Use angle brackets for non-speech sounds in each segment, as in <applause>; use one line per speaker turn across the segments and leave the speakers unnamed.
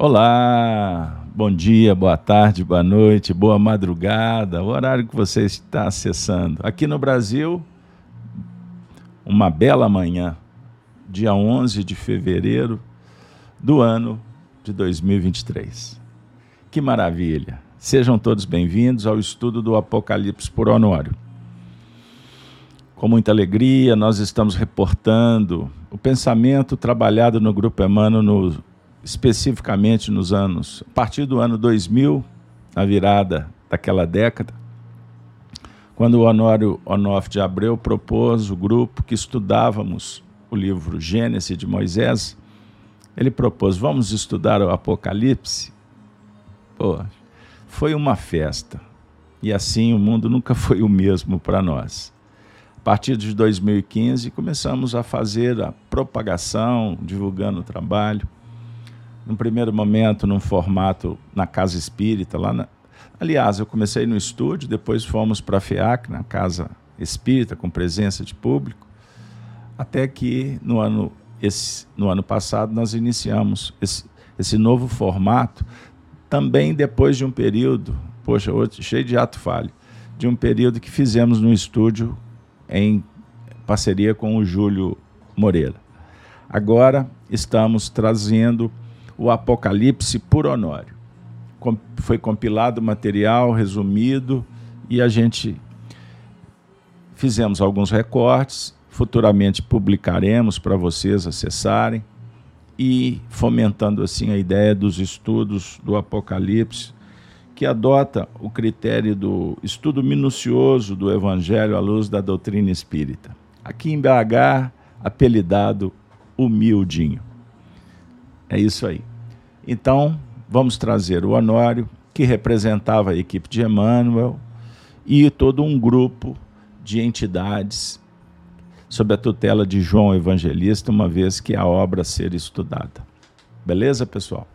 Olá, bom dia, boa tarde, boa noite, boa madrugada, o horário que você está acessando. Aqui no Brasil, uma bela manhã, dia 11 de fevereiro do ano de 2023. Que maravilha! Sejam todos bem-vindos ao estudo do Apocalipse por Honório. Com muita alegria, nós estamos reportando o pensamento trabalhado no Grupo Emmanuel, no, especificamente nos anos, a partir do ano 2000, na virada daquela década, quando o Honório Onofre de Abreu propôs o grupo que estudávamos o livro Gênesis de Moisés, ele propôs, vamos estudar o Apocalipse? Pô, foi uma festa. E assim o mundo nunca <laughs> foi o mesmo para nós. A partir de 2015, começamos a fazer a propagação, divulgando o trabalho. Num primeiro momento, num formato na Casa Espírita, lá na... Aliás, eu comecei no estúdio, depois fomos para a FEAC, na Casa Espírita, com presença de público, até que no ano, esse, no ano passado nós iniciamos esse, esse novo formato, também depois de um período, poxa, cheio de ato falho, de um período que fizemos no estúdio em parceria com o Júlio Moreira. Agora estamos trazendo o Apocalipse por Honório. Com, foi compilado material resumido e a gente fizemos alguns recortes, futuramente publicaremos para vocês acessarem e fomentando assim a ideia dos estudos do Apocalipse que adota o critério do estudo minucioso do Evangelho à luz da doutrina espírita. Aqui em BH, apelidado Humildinho. É isso aí. Então, vamos trazer o Honório, que representava a equipe de Emmanuel, e todo um grupo de entidades sob a tutela de João Evangelista, uma vez que a obra ser estudada. Beleza, pessoal?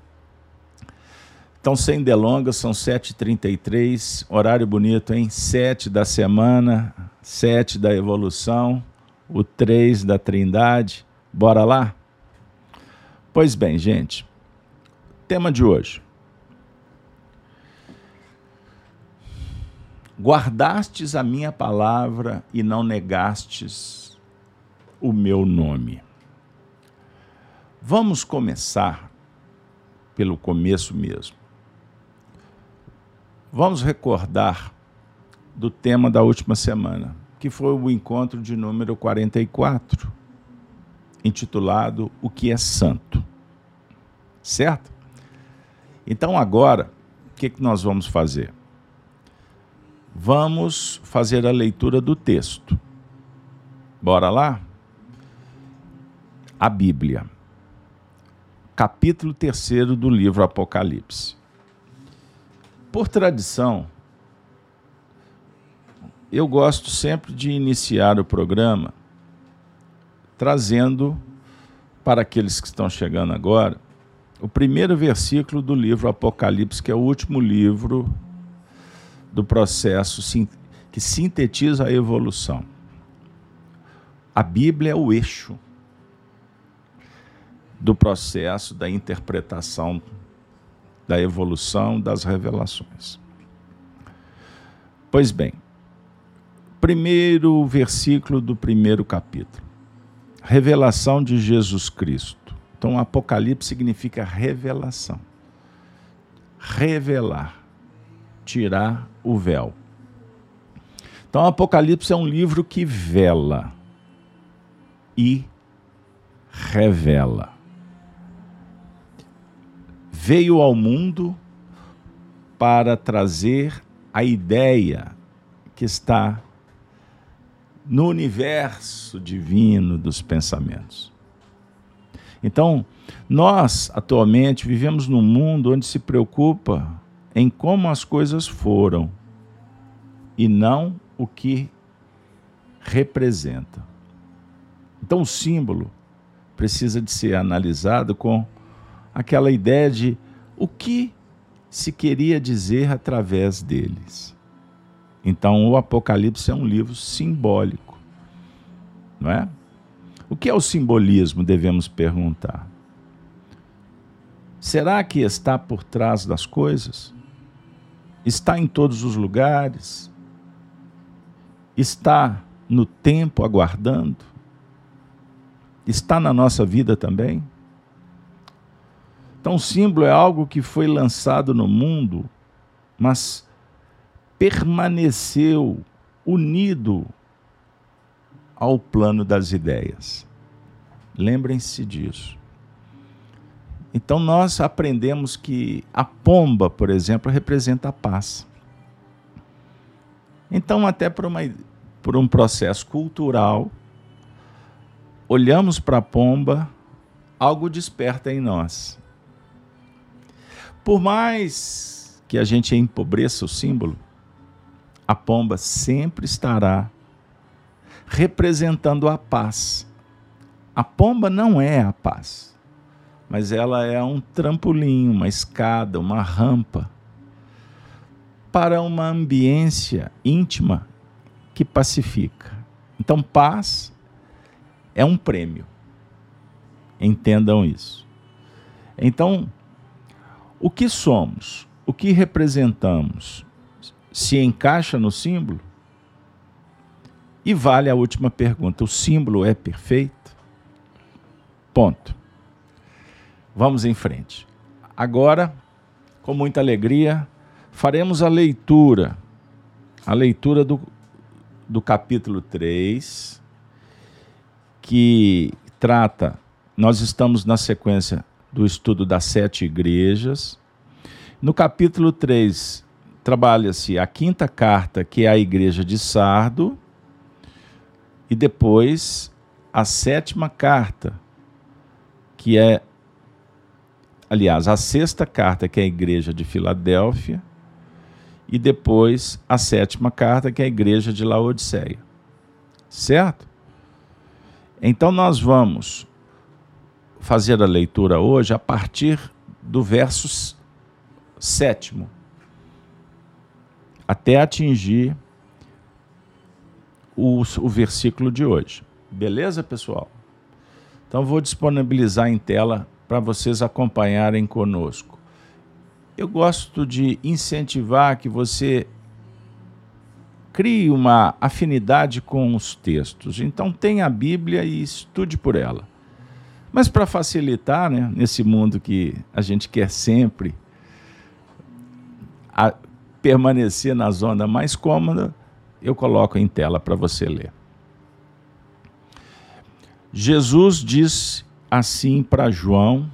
Então, sem delongas, são 7h33, horário bonito, hein? 7 da semana, 7 da evolução, o 3 da trindade. Bora lá? Pois bem, gente, tema de hoje. Guardastes a minha palavra e não negastes o meu nome. Vamos começar pelo começo mesmo. Vamos recordar do tema da última semana, que foi o encontro de número 44, intitulado O que é Santo. Certo? Então, agora, o que, que nós vamos fazer? Vamos fazer a leitura do texto. Bora lá? A Bíblia, capítulo 3 do livro Apocalipse. Por tradição, eu gosto sempre de iniciar o programa trazendo para aqueles que estão chegando agora o primeiro versículo do livro Apocalipse, que é o último livro do processo que sintetiza a evolução. A Bíblia é o eixo do processo da interpretação da evolução das revelações. Pois bem, primeiro versículo do primeiro capítulo. Revelação de Jesus Cristo. Então, Apocalipse significa revelação. Revelar, tirar o véu. Então, Apocalipse é um livro que vela e revela veio ao mundo para trazer a ideia que está no universo divino dos pensamentos. Então, nós atualmente vivemos num mundo onde se preocupa em como as coisas foram e não o que representa. Então, o símbolo precisa de ser analisado com aquela ideia de o que se queria dizer através deles. Então, o Apocalipse é um livro simbólico, não é? O que é o simbolismo, devemos perguntar. Será que está por trás das coisas? Está em todos os lugares? Está no tempo aguardando? Está na nossa vida também? Então, o símbolo é algo que foi lançado no mundo, mas permaneceu unido ao plano das ideias. Lembrem-se disso. Então nós aprendemos que a pomba, por exemplo, representa a paz. Então, até por, uma, por um processo cultural, olhamos para a pomba, algo desperta em nós. Por mais que a gente empobreça o símbolo, a pomba sempre estará representando a paz. A pomba não é a paz, mas ela é um trampolim, uma escada, uma rampa para uma ambiência íntima que pacifica. Então, paz é um prêmio. Entendam isso. Então, o que somos, o que representamos, se encaixa no símbolo? E vale a última pergunta: o símbolo é perfeito? Ponto. Vamos em frente. Agora, com muita alegria, faremos a leitura, a leitura do, do capítulo 3, que trata, nós estamos na sequência do estudo das sete igrejas. No capítulo 3, trabalha-se a quinta carta, que é a igreja de Sardo, e depois a sétima carta, que é, aliás, a sexta carta, que é a igreja de Filadélfia, e depois a sétima carta, que é a igreja de Laodiceia. Certo? Então nós vamos fazer a leitura hoje a partir do verso sétimo até atingir o, o versículo de hoje. Beleza, pessoal? Então vou disponibilizar em tela para vocês acompanharem conosco. Eu gosto de incentivar que você crie uma afinidade com os textos. Então tenha a Bíblia e estude por ela. Mas para facilitar, né, nesse mundo que a gente quer sempre a, permanecer na zona mais cômoda, eu coloco em tela para você ler. Jesus diz assim para João,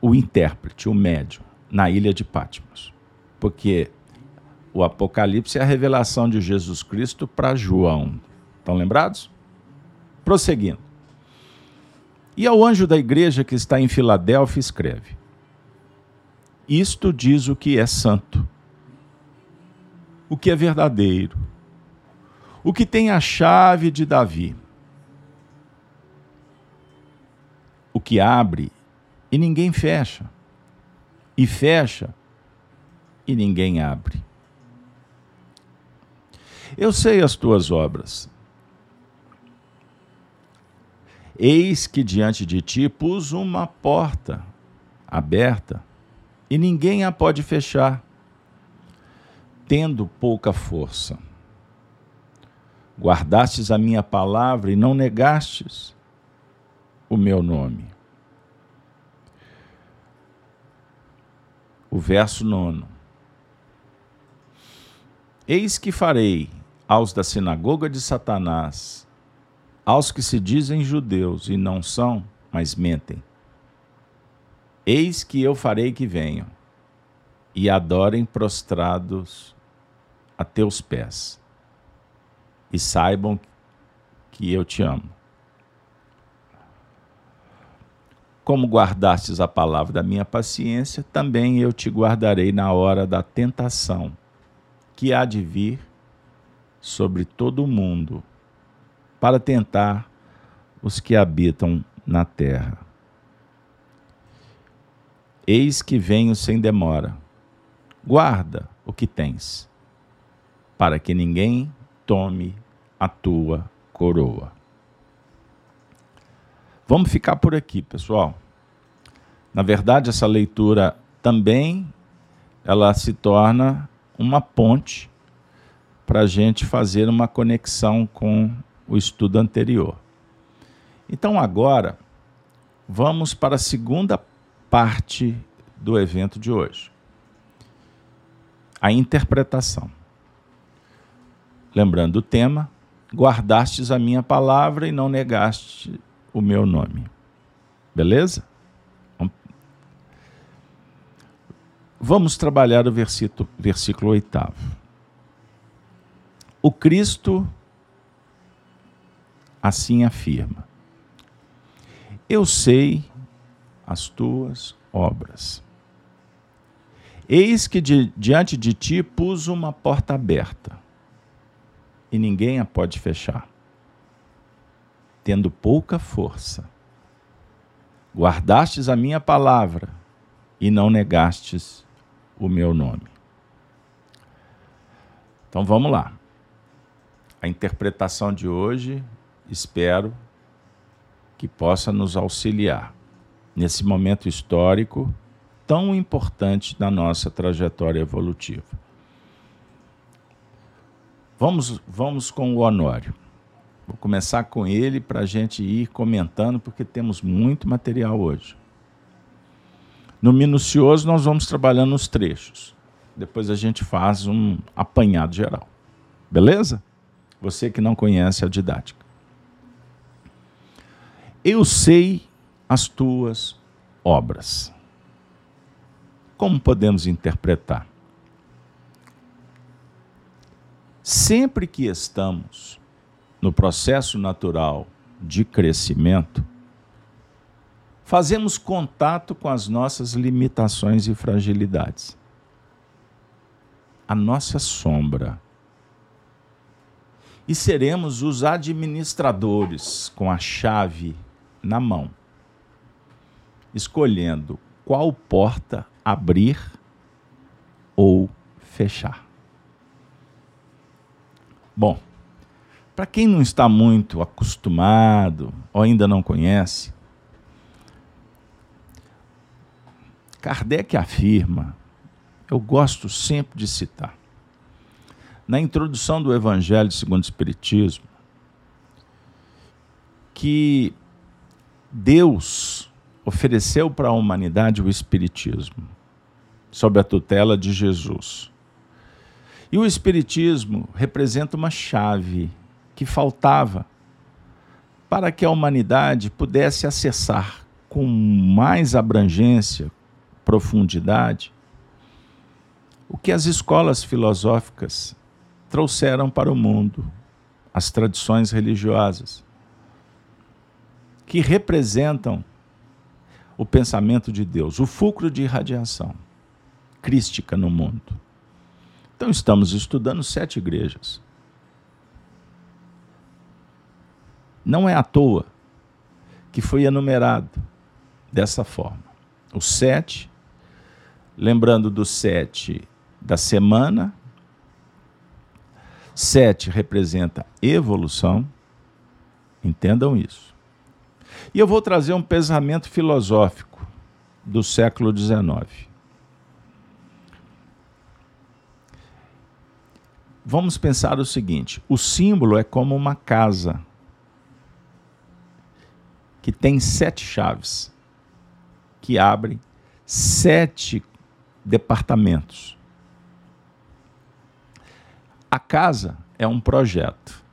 o intérprete, o médium, na ilha de Patmos. Porque o Apocalipse é a revelação de Jesus Cristo para João. Estão lembrados? Prosseguindo. E ao anjo da igreja que está em Filadélfia, escreve: Isto diz o que é santo, o que é verdadeiro, o que tem a chave de Davi, o que abre e ninguém fecha, e fecha e ninguém abre. Eu sei as tuas obras. Eis que diante de ti pus uma porta aberta e ninguém a pode fechar, tendo pouca força. Guardastes a minha palavra e não negastes o meu nome. O verso nono. Eis que farei aos da sinagoga de Satanás, aos que se dizem judeus e não são, mas mentem. Eis que eu farei que venham e adorem prostrados a teus pés, e saibam que eu te amo. Como guardastes a palavra da minha paciência, também eu te guardarei na hora da tentação, que há de vir sobre todo o mundo para tentar os que habitam na terra. Eis que venho sem demora. Guarda o que tens, para que ninguém tome a tua coroa. Vamos ficar por aqui, pessoal. Na verdade, essa leitura também ela se torna uma ponte para a gente fazer uma conexão com o estudo anterior. Então, agora, vamos para a segunda parte do evento de hoje: a interpretação. Lembrando o tema, guardastes a minha palavra e não negaste o meu nome. Beleza? Vamos trabalhar o versículo, versículo oitavo. O Cristo assim afirma: Eu sei as tuas obras. Eis que de, diante de ti pus uma porta aberta, e ninguém a pode fechar. Tendo pouca força, guardastes a minha palavra e não negastes o meu nome. Então vamos lá. A interpretação de hoje, espero que possa nos auxiliar nesse momento histórico tão importante da nossa trajetória evolutiva. Vamos, vamos com o Honório. Vou começar com ele para a gente ir comentando, porque temos muito material hoje. No minucioso, nós vamos trabalhando os trechos. Depois a gente faz um apanhado geral. Beleza? Você que não conhece a didática. Eu sei as tuas obras. Como podemos interpretar? Sempre que estamos no processo natural de crescimento, fazemos contato com as nossas limitações e fragilidades. A nossa sombra. E seremos os administradores com a chave na mão, escolhendo qual porta abrir ou fechar. Bom, para quem não está muito acostumado ou ainda não conhece, Kardec afirma, eu gosto sempre de citar, na introdução do Evangelho segundo o Espiritismo, que Deus ofereceu para a humanidade o Espiritismo, sob a tutela de Jesus. E o Espiritismo representa uma chave que faltava para que a humanidade pudesse acessar com mais abrangência, profundidade, o que as escolas filosóficas trouxeram para o mundo, as tradições religiosas, que representam o pensamento de Deus, o fulcro de irradiação crística no mundo. Então, estamos estudando sete igrejas. Não é à toa que foi enumerado dessa forma. Os sete lembrando do sete da semana. Sete representa evolução, entendam isso. E eu vou trazer um pensamento filosófico do século XIX. Vamos pensar o seguinte: o símbolo é como uma casa que tem sete chaves que abrem sete departamentos. A casa é um projeto.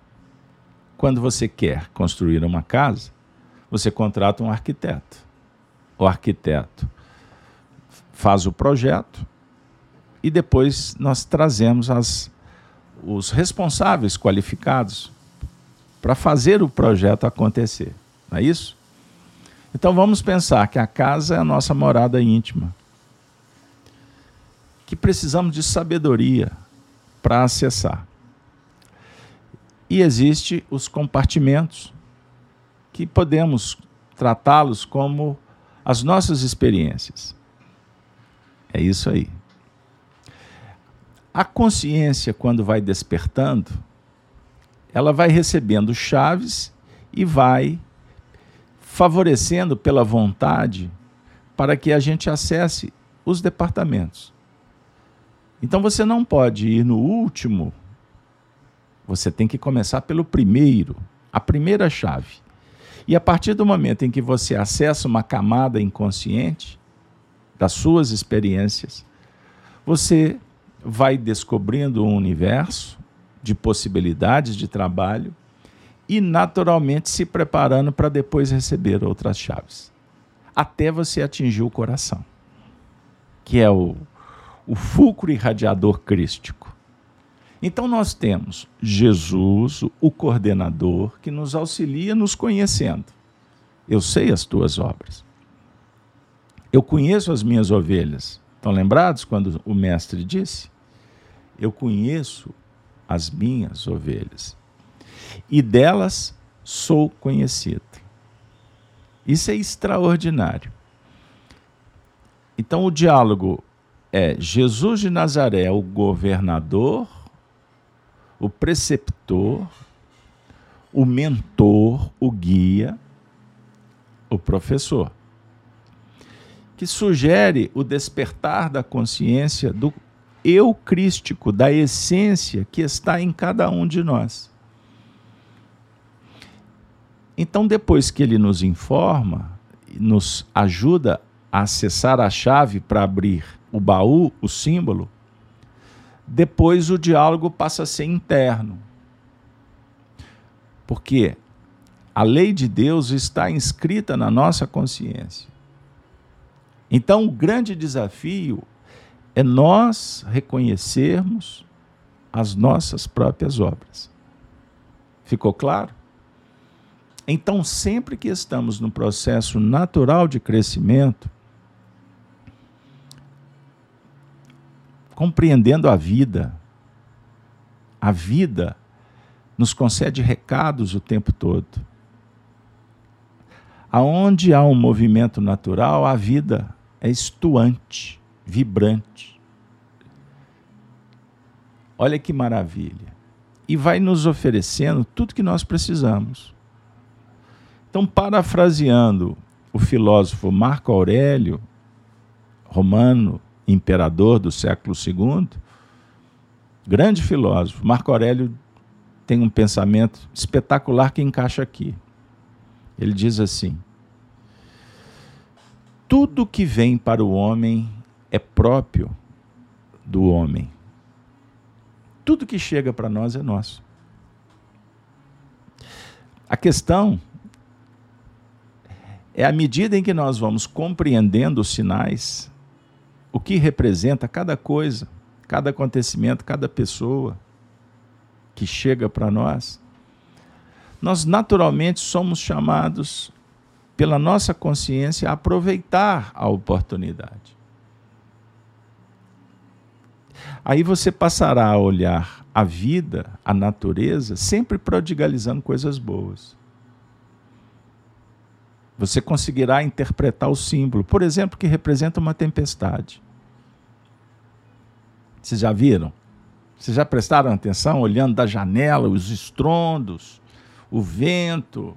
Quando você quer construir uma casa, você contrata um arquiteto. O arquiteto faz o projeto e depois nós trazemos as, os responsáveis qualificados para fazer o projeto acontecer. Não é isso? Então vamos pensar que a casa é a nossa morada íntima que precisamos de sabedoria para acessar. E existe os compartimentos que podemos tratá-los como as nossas experiências. É isso aí. A consciência, quando vai despertando, ela vai recebendo chaves e vai favorecendo pela vontade para que a gente acesse os departamentos. Então você não pode ir no último, você tem que começar pelo primeiro, a primeira chave. E a partir do momento em que você acessa uma camada inconsciente das suas experiências, você vai descobrindo um universo de possibilidades de trabalho e naturalmente se preparando para depois receber outras chaves, até você atingir o coração, que é o, o fulcro irradiador crístico. Então nós temos Jesus, o coordenador, que nos auxilia nos conhecendo. Eu sei as tuas obras. Eu conheço as minhas ovelhas. Estão lembrados quando o mestre disse? Eu conheço as minhas ovelhas e delas sou conhecido. Isso é extraordinário. Então o diálogo é Jesus de Nazaré, o governador, o preceptor, o mentor, o guia, o professor, que sugere o despertar da consciência do eu crístico, da essência que está em cada um de nós. Então, depois que ele nos informa, nos ajuda a acessar a chave para abrir o baú, o símbolo, depois o diálogo passa a ser interno. Porque a lei de Deus está inscrita na nossa consciência. Então, o grande desafio é nós reconhecermos as nossas próprias obras. Ficou claro? Então, sempre que estamos no processo natural de crescimento, compreendendo a vida, a vida nos concede recados o tempo todo. Aonde há um movimento natural, a vida é estuante, vibrante. Olha que maravilha. E vai nos oferecendo tudo que nós precisamos. Então, parafraseando o filósofo Marco Aurélio, romano, imperador do século II, grande filósofo, Marco Aurélio tem um pensamento espetacular que encaixa aqui. Ele diz assim: tudo que vem para o homem é próprio do homem. Tudo que chega para nós é nosso. A questão é à medida em que nós vamos compreendendo os sinais, o que representa cada coisa, cada acontecimento, cada pessoa que chega para nós, nós naturalmente somos chamados pela nossa consciência a aproveitar a oportunidade. Aí você passará a olhar a vida, a natureza, sempre prodigalizando coisas boas você conseguirá interpretar o símbolo, por exemplo, que representa uma tempestade. Vocês já viram? Vocês já prestaram atenção olhando da janela os estrondos, o vento,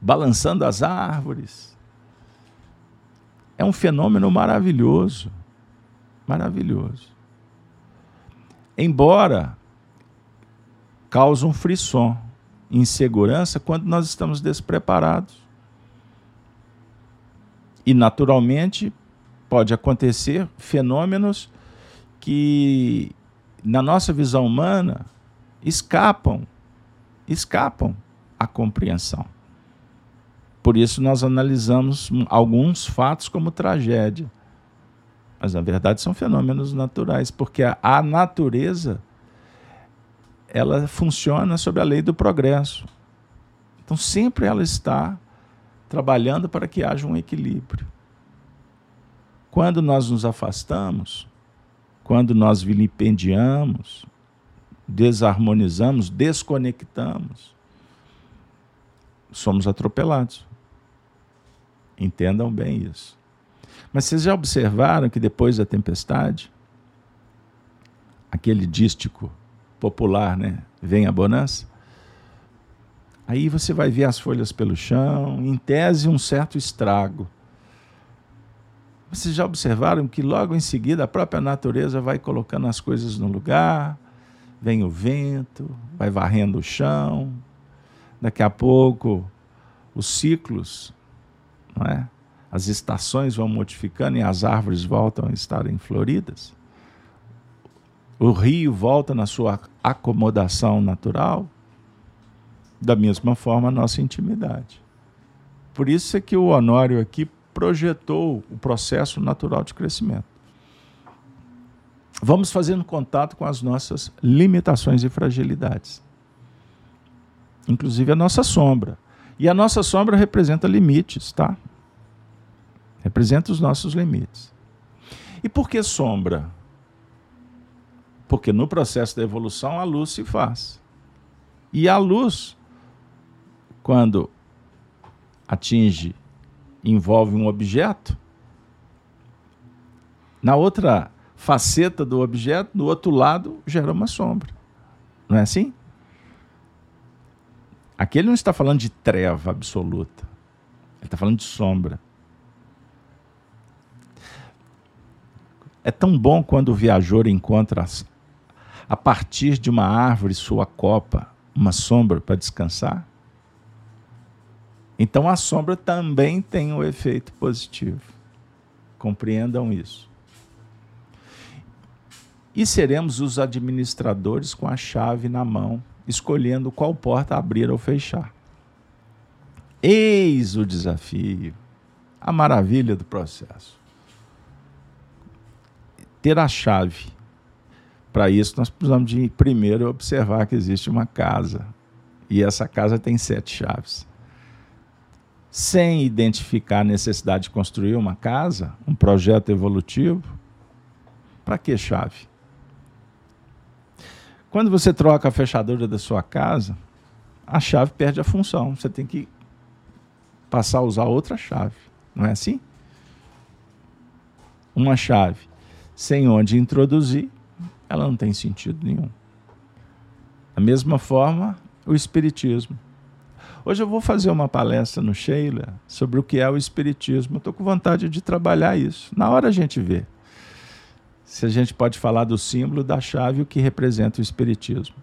balançando as árvores? É um fenômeno maravilhoso. Maravilhoso. Embora cause um frisson, insegurança quando nós estamos despreparados. E, naturalmente, pode acontecer fenômenos que, na nossa visão humana, escapam, escapam à compreensão. Por isso, nós analisamos alguns fatos como tragédia. Mas, na verdade, são fenômenos naturais, porque a natureza ela funciona sobre a lei do progresso. Então, sempre ela está trabalhando para que haja um equilíbrio. Quando nós nos afastamos, quando nós vilipendiamos, desarmonizamos, desconectamos, somos atropelados. Entendam bem isso. Mas vocês já observaram que depois da tempestade, aquele dístico popular, né? Vem a bonança. Aí você vai ver as folhas pelo chão, em tese um certo estrago. Vocês já observaram que logo em seguida a própria natureza vai colocando as coisas no lugar, vem o vento, vai varrendo o chão, daqui a pouco os ciclos, não é? As estações vão modificando e as árvores voltam a estarem floridas. O rio volta na sua acomodação natural. Da mesma forma, a nossa intimidade. Por isso é que o Honório aqui projetou o processo natural de crescimento. Vamos fazendo contato com as nossas limitações e fragilidades, inclusive a nossa sombra. E a nossa sombra representa limites, tá? Representa os nossos limites. E por que sombra? Porque no processo da evolução a luz se faz. E a luz, quando atinge envolve um objeto, na outra faceta do objeto, do outro lado, gera uma sombra. Não é assim? Aqui ele não está falando de treva absoluta. Ele está falando de sombra. É tão bom quando o viajor encontra, a partir de uma árvore, sua copa, uma sombra para descansar. Então a sombra também tem um efeito positivo. Compreendam isso. E seremos os administradores com a chave na mão, escolhendo qual porta abrir ou fechar. Eis o desafio, a maravilha do processo. Ter a chave. Para isso, nós precisamos de primeiro observar que existe uma casa. E essa casa tem sete chaves sem identificar a necessidade de construir uma casa, um projeto evolutivo, para que chave? Quando você troca a fechadura da sua casa, a chave perde a função. Você tem que passar a usar outra chave. Não é assim? Uma chave sem onde introduzir, ela não tem sentido nenhum. Da mesma forma, o Espiritismo. Hoje eu vou fazer uma palestra no Sheila sobre o que é o Espiritismo. Estou com vontade de trabalhar isso. Na hora a gente vê se a gente pode falar do símbolo, da chave, o que representa o Espiritismo.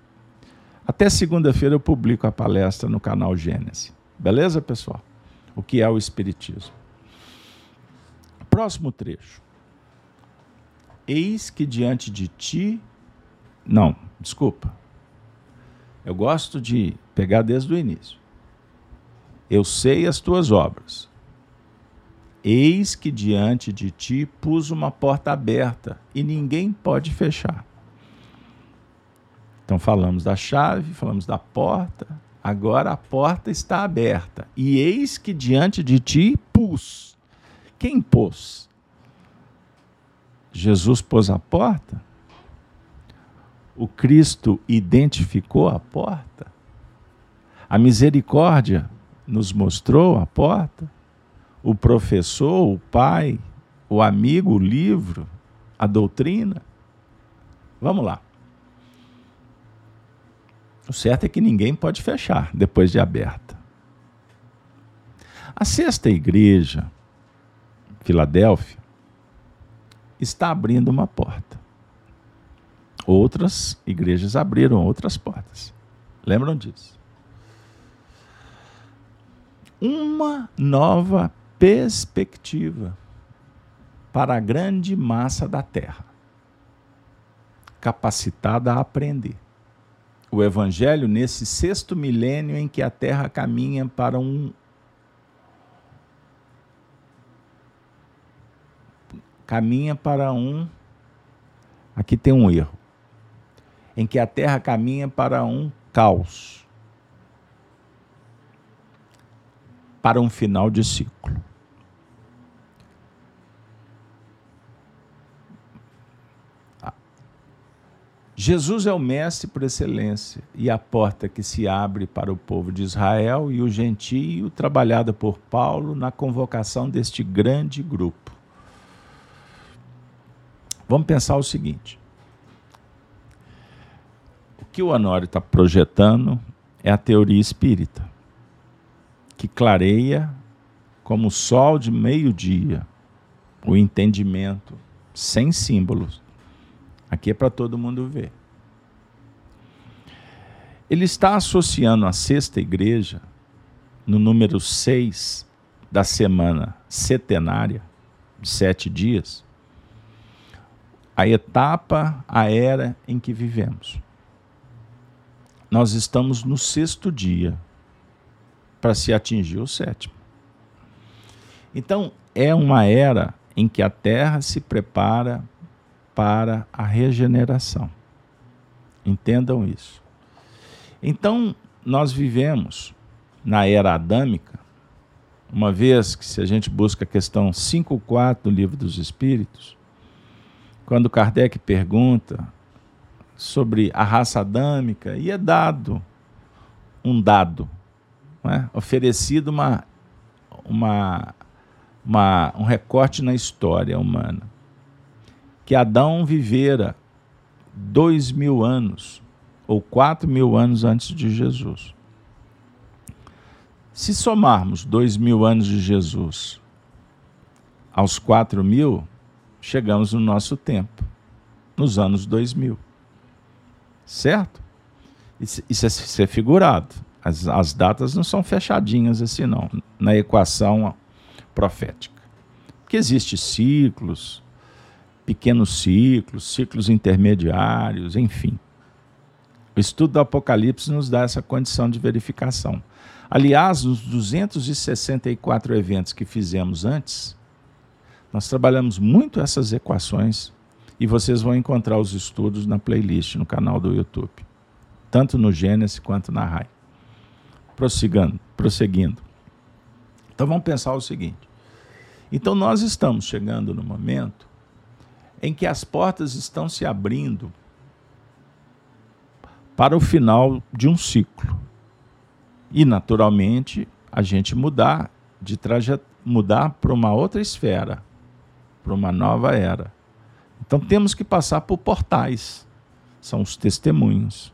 Até segunda-feira eu publico a palestra no canal Gênesis. Beleza, pessoal? O que é o Espiritismo? Próximo trecho. Eis que diante de ti. Não, desculpa. Eu gosto de pegar desde o início. Eu sei as tuas obras. Eis que diante de ti pus uma porta aberta e ninguém pode fechar. Então falamos da chave, falamos da porta, agora a porta está aberta. E eis que diante de ti pus. Quem pôs? Jesus pôs a porta? O Cristo identificou a porta? A misericórdia nos mostrou a porta, o professor, o pai, o amigo, o livro, a doutrina. Vamos lá. O certo é que ninguém pode fechar depois de aberta. A sexta igreja, Filadélfia, está abrindo uma porta. Outras igrejas abriram outras portas. Lembram disso? uma nova perspectiva para a grande massa da Terra, capacitada a aprender. O Evangelho, nesse sexto milênio em que a Terra caminha para um. Caminha para um. Aqui tem um erro. Em que a Terra caminha para um caos para um final de ciclo. Jesus é o mestre por excelência e a porta que se abre para o povo de Israel e o gentio trabalhada por Paulo na convocação deste grande grupo. Vamos pensar o seguinte: o que o Honório está projetando é a teoria espírita que clareia como o sol de meio-dia. o entendimento, sem símbolos. Aqui é para todo mundo ver. Ele está associando a sexta igreja, no número 6 da semana setenária, de sete dias, a etapa, a era em que vivemos. Nós estamos no sexto dia para se atingir o sétimo. Então, é uma era em que a Terra se prepara para a regeneração. Entendam isso. Então, nós vivemos na era adâmica, uma vez que, se a gente busca a questão 5.4 do Livro dos Espíritos, quando Kardec pergunta sobre a raça adâmica, e é dado um dado, é? oferecido uma, uma, uma, um recorte na história humana, que Adão vivera dois mil anos ou quatro mil anos antes de Jesus. Se somarmos dois mil anos de Jesus aos quatro mil, chegamos no nosso tempo, nos anos 2000. Certo? Isso, é, isso é figurado. As, as datas não são fechadinhas assim, não, na equação profética. Porque existem ciclos, pequenos ciclos, ciclos intermediários, enfim. O estudo do Apocalipse nos dá essa condição de verificação. Aliás, nos 264 eventos que fizemos antes, nós trabalhamos muito essas equações e vocês vão encontrar os estudos na playlist no canal do YouTube, tanto no Gênesis quanto na RAI. Prossigando, prosseguindo. Então vamos pensar o seguinte. Então nós estamos chegando no momento em que as portas estão se abrindo para o final de um ciclo e, naturalmente, a gente mudar de trajetória, mudar para uma outra esfera, para uma nova era. Então temos que passar por portais, são os testemunhos.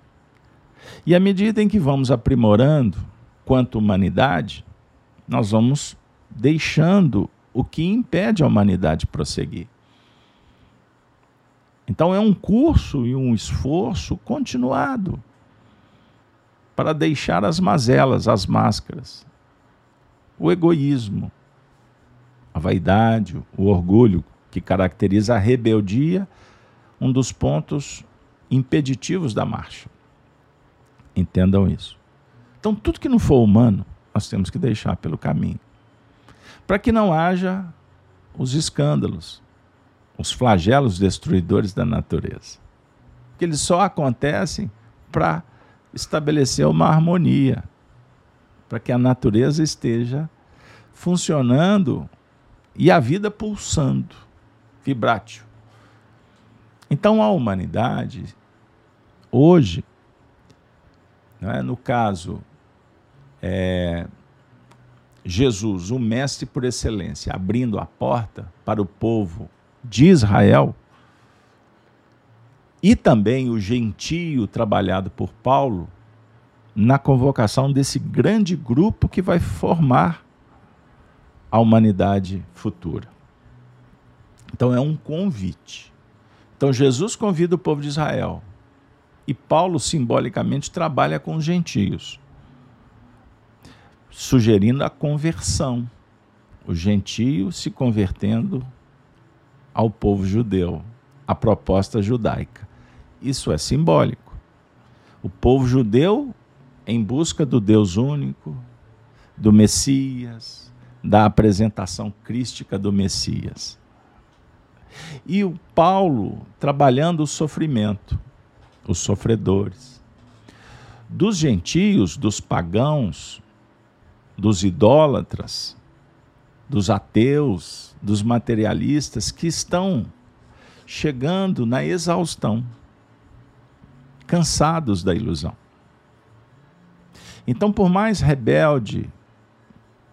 E à medida em que vamos aprimorando, quanto humanidade, nós vamos deixando o que impede a humanidade prosseguir. Então é um curso e um esforço continuado para deixar as mazelas, as máscaras, o egoísmo, a vaidade, o orgulho que caracteriza a rebeldia, um dos pontos impeditivos da marcha. Entendam isso. Então, tudo que não for humano, nós temos que deixar pelo caminho. Para que não haja os escândalos, os flagelos destruidores da natureza. Que eles só acontecem para estabelecer uma harmonia, para que a natureza esteja funcionando e a vida pulsando, vibrátil. Então a humanidade, hoje, é, no caso, é, Jesus, o mestre por excelência, abrindo a porta para o povo de Israel, e também o gentio trabalhado por Paulo na convocação desse grande grupo que vai formar a humanidade futura. Então é um convite. Então Jesus convida o povo de Israel e Paulo simbolicamente trabalha com os gentios, sugerindo a conversão, o gentio se convertendo ao povo judeu, a proposta judaica. Isso é simbólico. O povo judeu em busca do Deus único, do Messias, da apresentação crística do Messias. E o Paulo trabalhando o sofrimento, os sofredores. Dos gentios, dos pagãos, dos idólatras, dos ateus, dos materialistas que estão chegando na exaustão, cansados da ilusão. Então, por mais rebelde,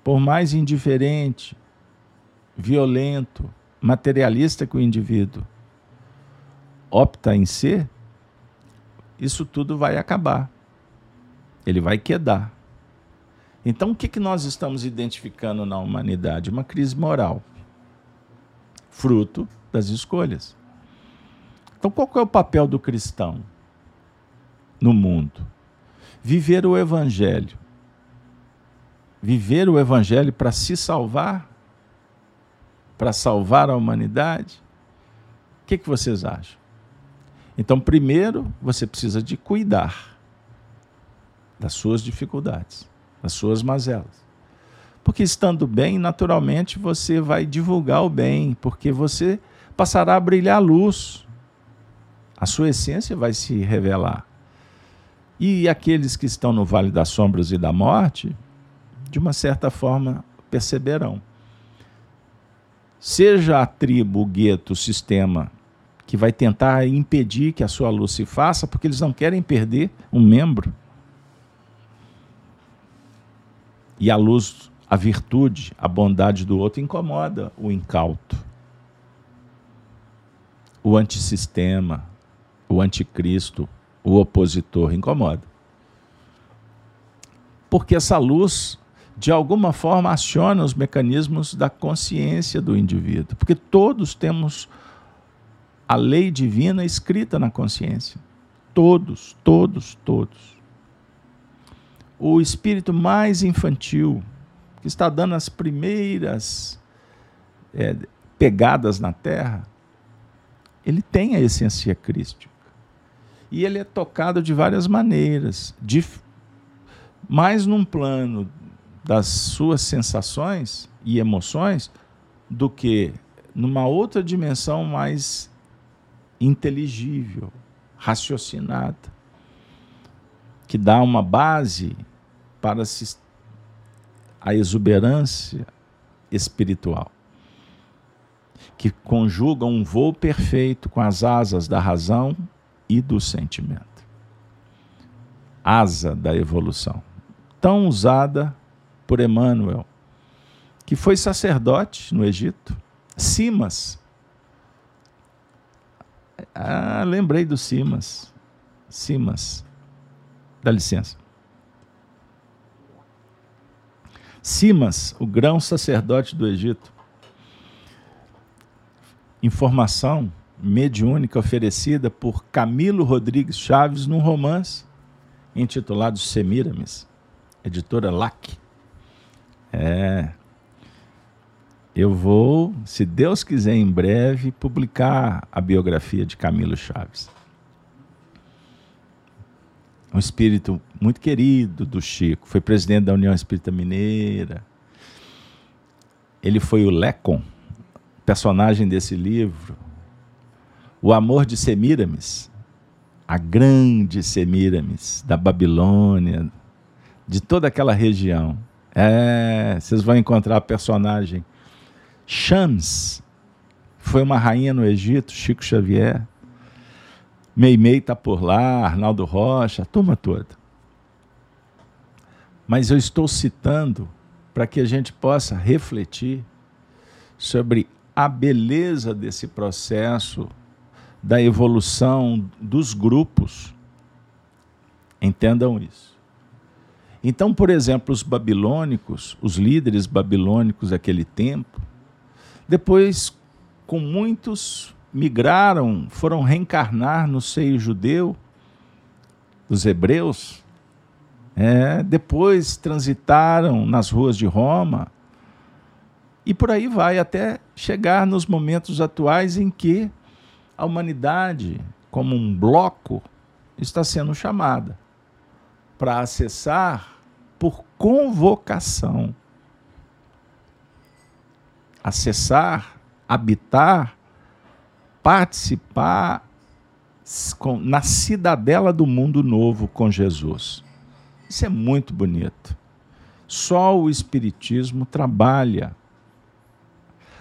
por mais indiferente, violento, materialista que o indivíduo opta em ser, isso tudo vai acabar. Ele vai quedar. Então, o que, que nós estamos identificando na humanidade? Uma crise moral fruto das escolhas. Então, qual é o papel do cristão no mundo? Viver o evangelho. Viver o evangelho para se salvar, para salvar a humanidade. O que, que vocês acham? Então, primeiro, você precisa de cuidar das suas dificuldades, das suas mazelas. Porque estando bem, naturalmente você vai divulgar o bem, porque você passará a brilhar a luz. A sua essência vai se revelar. E aqueles que estão no vale das sombras e da morte, de uma certa forma, perceberão. Seja a tribo, o gueto, o sistema que vai tentar impedir que a sua luz se faça, porque eles não querem perder um membro. E a luz a virtude, a bondade do outro incomoda o incauto, o antissistema, o anticristo, o opositor incomoda. Porque essa luz, de alguma forma, aciona os mecanismos da consciência do indivíduo. Porque todos temos a lei divina escrita na consciência. Todos, todos, todos. O espírito mais infantil, que está dando as primeiras é, pegadas na terra, ele tem a essência crística. E ele é tocado de várias maneiras, de, mais num plano das suas sensações e emoções do que numa outra dimensão mais inteligível, raciocinada, que dá uma base para a exuberância espiritual, que conjuga um voo perfeito com as asas da razão e do sentimento. Asa da evolução, tão usada por Emmanuel, que foi sacerdote no Egito, Simas. Ah, lembrei do Simas. Simas. Dá licença. Simas, o grão sacerdote do Egito. Informação mediúnica oferecida por Camilo Rodrigues Chaves num romance intitulado Semiramis, editora LAC. É. Eu vou, se Deus quiser, em breve, publicar a biografia de Camilo Chaves um espírito muito querido do Chico, foi presidente da União Espírita Mineira. Ele foi o Lecon, personagem desse livro. O amor de Semiramis, a grande Semiramis da Babilônia, de toda aquela região. É, vocês vão encontrar a personagem Shams, foi uma rainha no Egito, Chico Xavier. Meimei está por lá, Arnaldo Rocha, a turma toda. Mas eu estou citando para que a gente possa refletir sobre a beleza desse processo da evolução dos grupos. Entendam isso. Então, por exemplo, os babilônicos, os líderes babilônicos daquele tempo, depois, com muitos migraram, foram reencarnar no seio judeu dos hebreus, é, depois transitaram nas ruas de Roma, e por aí vai, até chegar nos momentos atuais em que a humanidade, como um bloco, está sendo chamada para acessar por convocação. Acessar, habitar participar na cidadela do mundo novo com Jesus. Isso é muito bonito. Só o Espiritismo trabalha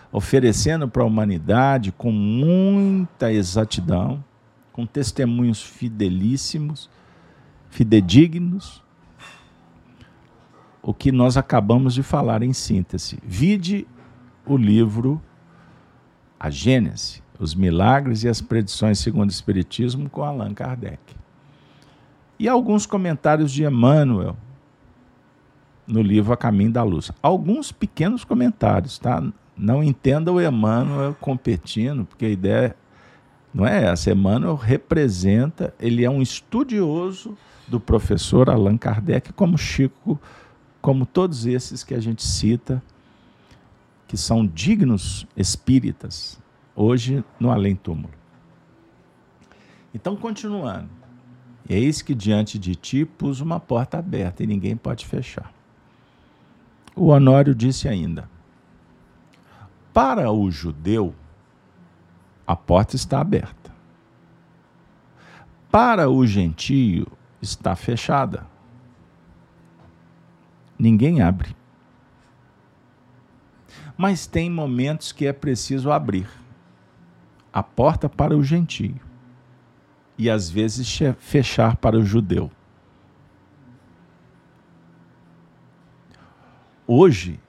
oferecendo para a humanidade com muita exatidão, com testemunhos fidelíssimos, fidedignos, o que nós acabamos de falar em síntese. Vide o livro A Gênese, os Milagres e as Predições segundo o Espiritismo, com Allan Kardec. E alguns comentários de Emmanuel no livro A Caminho da Luz. Alguns pequenos comentários, tá? Não entenda o Emmanuel competindo, porque a ideia não é essa. Emmanuel representa, ele é um estudioso do professor Allan Kardec, como Chico, como todos esses que a gente cita, que são dignos espíritas, hoje no além-túmulo. Então, continuando. Eis que diante de ti pus uma porta aberta e ninguém pode fechar. O Honório disse ainda: Para o judeu, a porta está aberta. Para o gentio, está fechada. Ninguém abre. Mas tem momentos que é preciso abrir a porta para o gentio e às vezes fechar para o judeu. Hoje,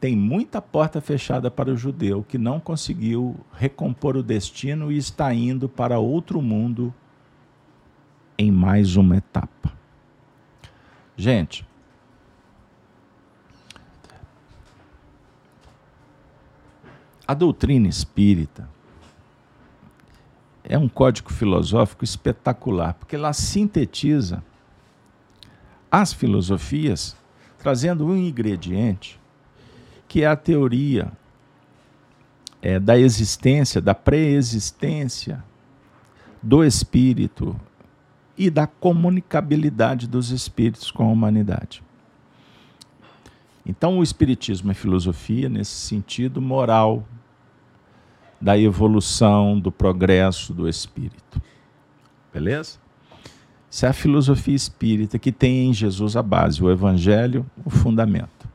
tem muita porta fechada para o judeu que não conseguiu recompor o destino e está indo para outro mundo em mais uma etapa. Gente, a doutrina espírita é um código filosófico espetacular, porque ela sintetiza as filosofias trazendo um ingrediente que é a teoria é, da existência, da pré-existência do espírito e da comunicabilidade dos espíritos com a humanidade. Então, o espiritismo é filosofia nesse sentido moral, da evolução, do progresso do espírito. Beleza? Isso é a filosofia espírita que tem em Jesus a base, o evangelho, o fundamento.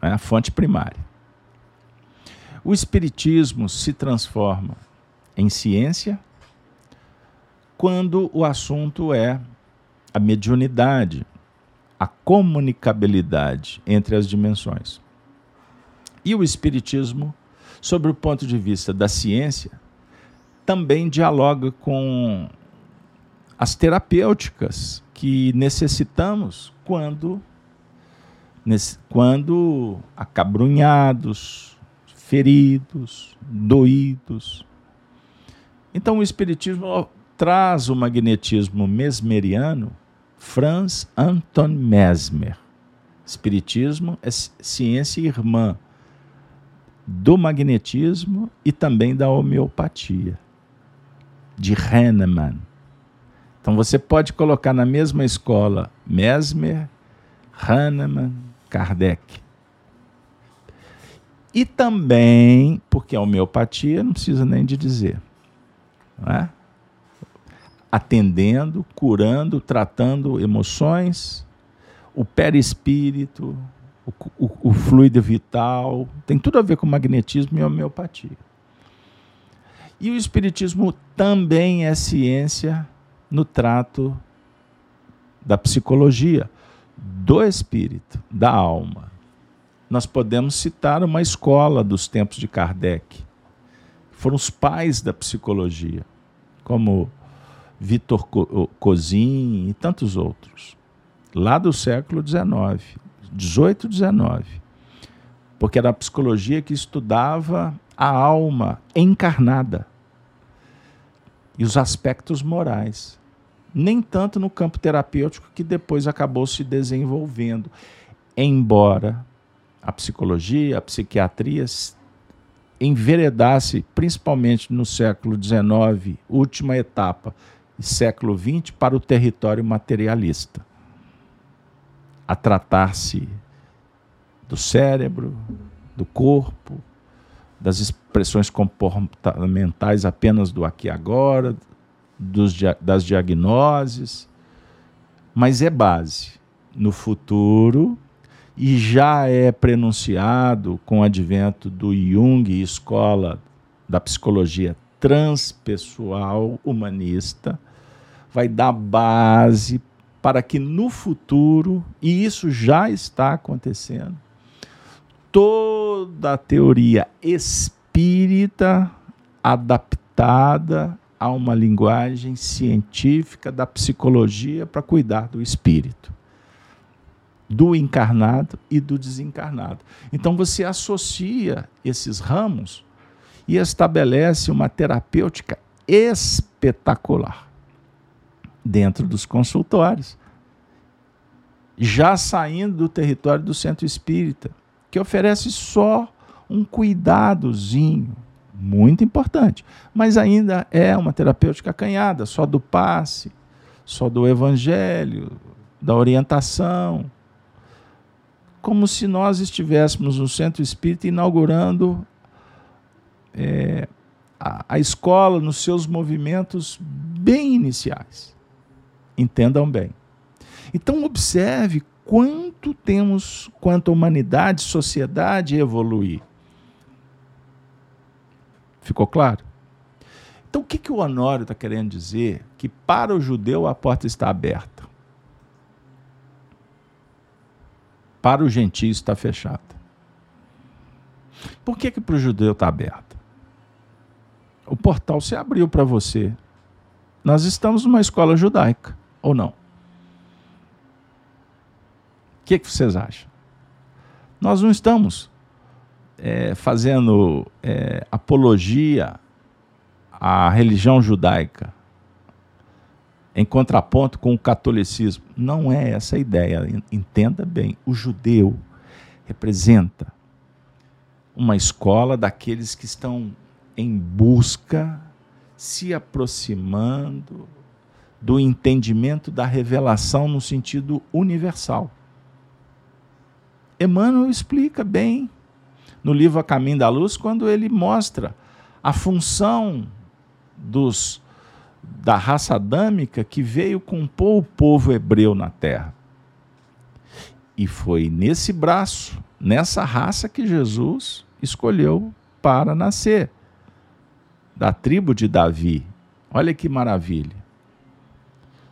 É a fonte primária. O espiritismo se transforma em ciência quando o assunto é a mediunidade, a comunicabilidade entre as dimensões. E o espiritismo sobre o ponto de vista da ciência, também dialoga com as terapêuticas que necessitamos quando, quando acabrunhados, feridos, doídos. Então o Espiritismo traz o magnetismo mesmeriano, Franz Anton Mesmer. Espiritismo é ciência irmã do magnetismo e também da homeopatia, de Hahnemann. Então você pode colocar na mesma escola Mesmer, Hahnemann, Kardec. E também, porque a homeopatia não precisa nem de dizer, é? atendendo, curando, tratando emoções, o perispírito, o, o, o fluido vital, tem tudo a ver com magnetismo e homeopatia. E o Espiritismo também é ciência no trato da psicologia, do espírito, da alma. Nós podemos citar uma escola dos tempos de Kardec, foram os pais da psicologia, como Vitor Cozin e tantos outros, lá do século XIX. 18, 19. Porque era a psicologia que estudava a alma encarnada e os aspectos morais. Nem tanto no campo terapêutico que depois acabou se desenvolvendo. Embora a psicologia, a psiquiatria enveredasse, principalmente no século XIX, última etapa, e século XX, para o território materialista a tratar-se do cérebro, do corpo, das expressões comportamentais apenas do aqui e agora, dos, das diagnoses, mas é base. No futuro, e já é prenunciado com o advento do Jung e escola da psicologia transpessoal humanista, vai dar base para que no futuro, e isso já está acontecendo, toda a teoria espírita adaptada a uma linguagem científica da psicologia para cuidar do espírito. do encarnado e do desencarnado. Então você associa esses ramos e estabelece uma terapêutica espetacular dentro dos consultórios, já saindo do território do centro espírita, que oferece só um cuidadozinho muito importante, mas ainda é uma terapêutica acanhada, só do passe, só do evangelho, da orientação, como se nós estivéssemos no centro espírita inaugurando é, a, a escola nos seus movimentos bem iniciais. Entendam bem. Então, observe quanto temos, quanto a humanidade, sociedade evoluir. Ficou claro? Então, o que, que o Honório está querendo dizer? Que para o judeu a porta está aberta. Para o gentio está fechada. Por que, que para o judeu está aberta? O portal se abriu para você. Nós estamos numa escola judaica, ou não? O que, que vocês acham? Nós não estamos é, fazendo é, apologia à religião judaica em contraponto com o catolicismo. Não é essa a ideia. Entenda bem: o judeu representa uma escola daqueles que estão em busca, se aproximando do entendimento da revelação no sentido universal. Emmanuel explica bem no livro A Caminho da Luz, quando ele mostra a função dos, da raça adâmica que veio compor o povo hebreu na terra. E foi nesse braço, nessa raça que Jesus escolheu para nascer da tribo de Davi. Olha que maravilha.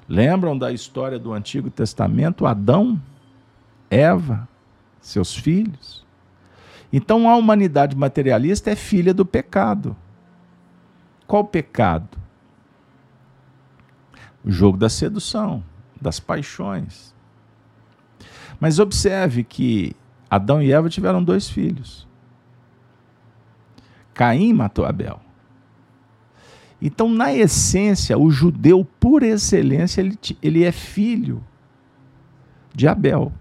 Lembram da história do Antigo Testamento? Adão, Eva, seus filhos. Então a humanidade materialista é filha do pecado. Qual pecado? O jogo da sedução, das paixões. Mas observe que Adão e Eva tiveram dois filhos. Caim matou Abel. Então, na essência, o judeu, por excelência, ele, ele é filho de Abel.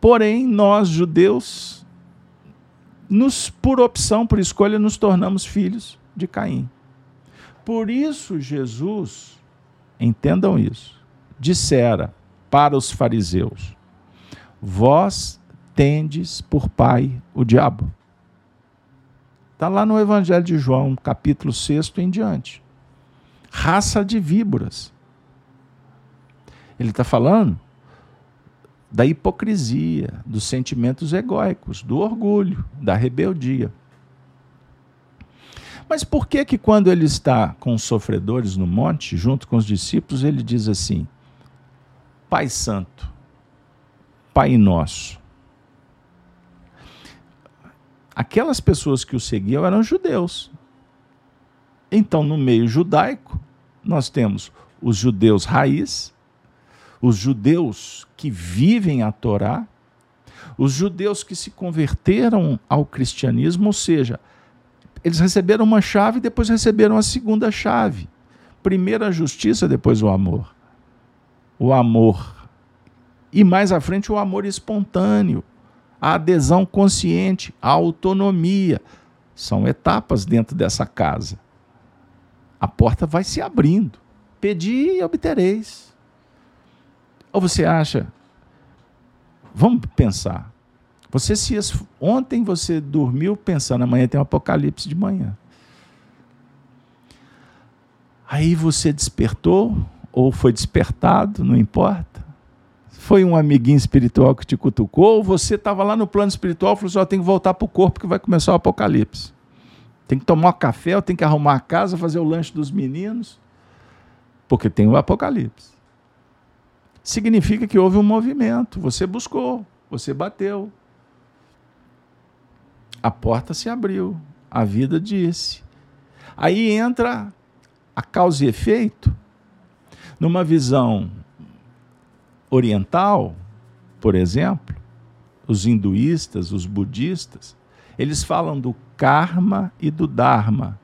Porém, nós judeus, nos, por opção, por escolha, nos tornamos filhos de Caim. Por isso, Jesus, entendam isso, dissera para os fariseus: Vós tendes por pai o diabo. Está lá no Evangelho de João, capítulo 6 em diante. Raça de víboras. Ele está falando da hipocrisia, dos sentimentos egóicos, do orgulho, da rebeldia. Mas por que que quando ele está com os sofredores no monte, junto com os discípulos, ele diz assim: Pai Santo, Pai Nosso. Aquelas pessoas que o seguiam eram judeus. Então, no meio judaico, nós temos os judeus raiz, os judeus que vivem a Torá, os judeus que se converteram ao cristianismo, ou seja, eles receberam uma chave e depois receberam a segunda chave. Primeiro a justiça, depois o amor. O amor. E mais à frente o amor espontâneo, a adesão consciente, a autonomia. São etapas dentro dessa casa. A porta vai se abrindo. Pedi e obtereis. Ou você acha? Vamos pensar. Você se ontem você dormiu pensando amanhã tem um apocalipse de manhã. Aí você despertou ou foi despertado, não importa. Foi um amiguinho espiritual que te cutucou, ou você estava lá no plano espiritual e falou: só assim, tem que voltar para o corpo que vai começar o apocalipse. Tem que tomar café, tem que arrumar a casa, fazer o lanche dos meninos, porque tem o apocalipse significa que houve um movimento. Você buscou, você bateu. A porta se abriu, a vida disse. Aí entra a causa e efeito numa visão oriental, por exemplo, os hinduístas, os budistas, eles falam do karma e do dharma.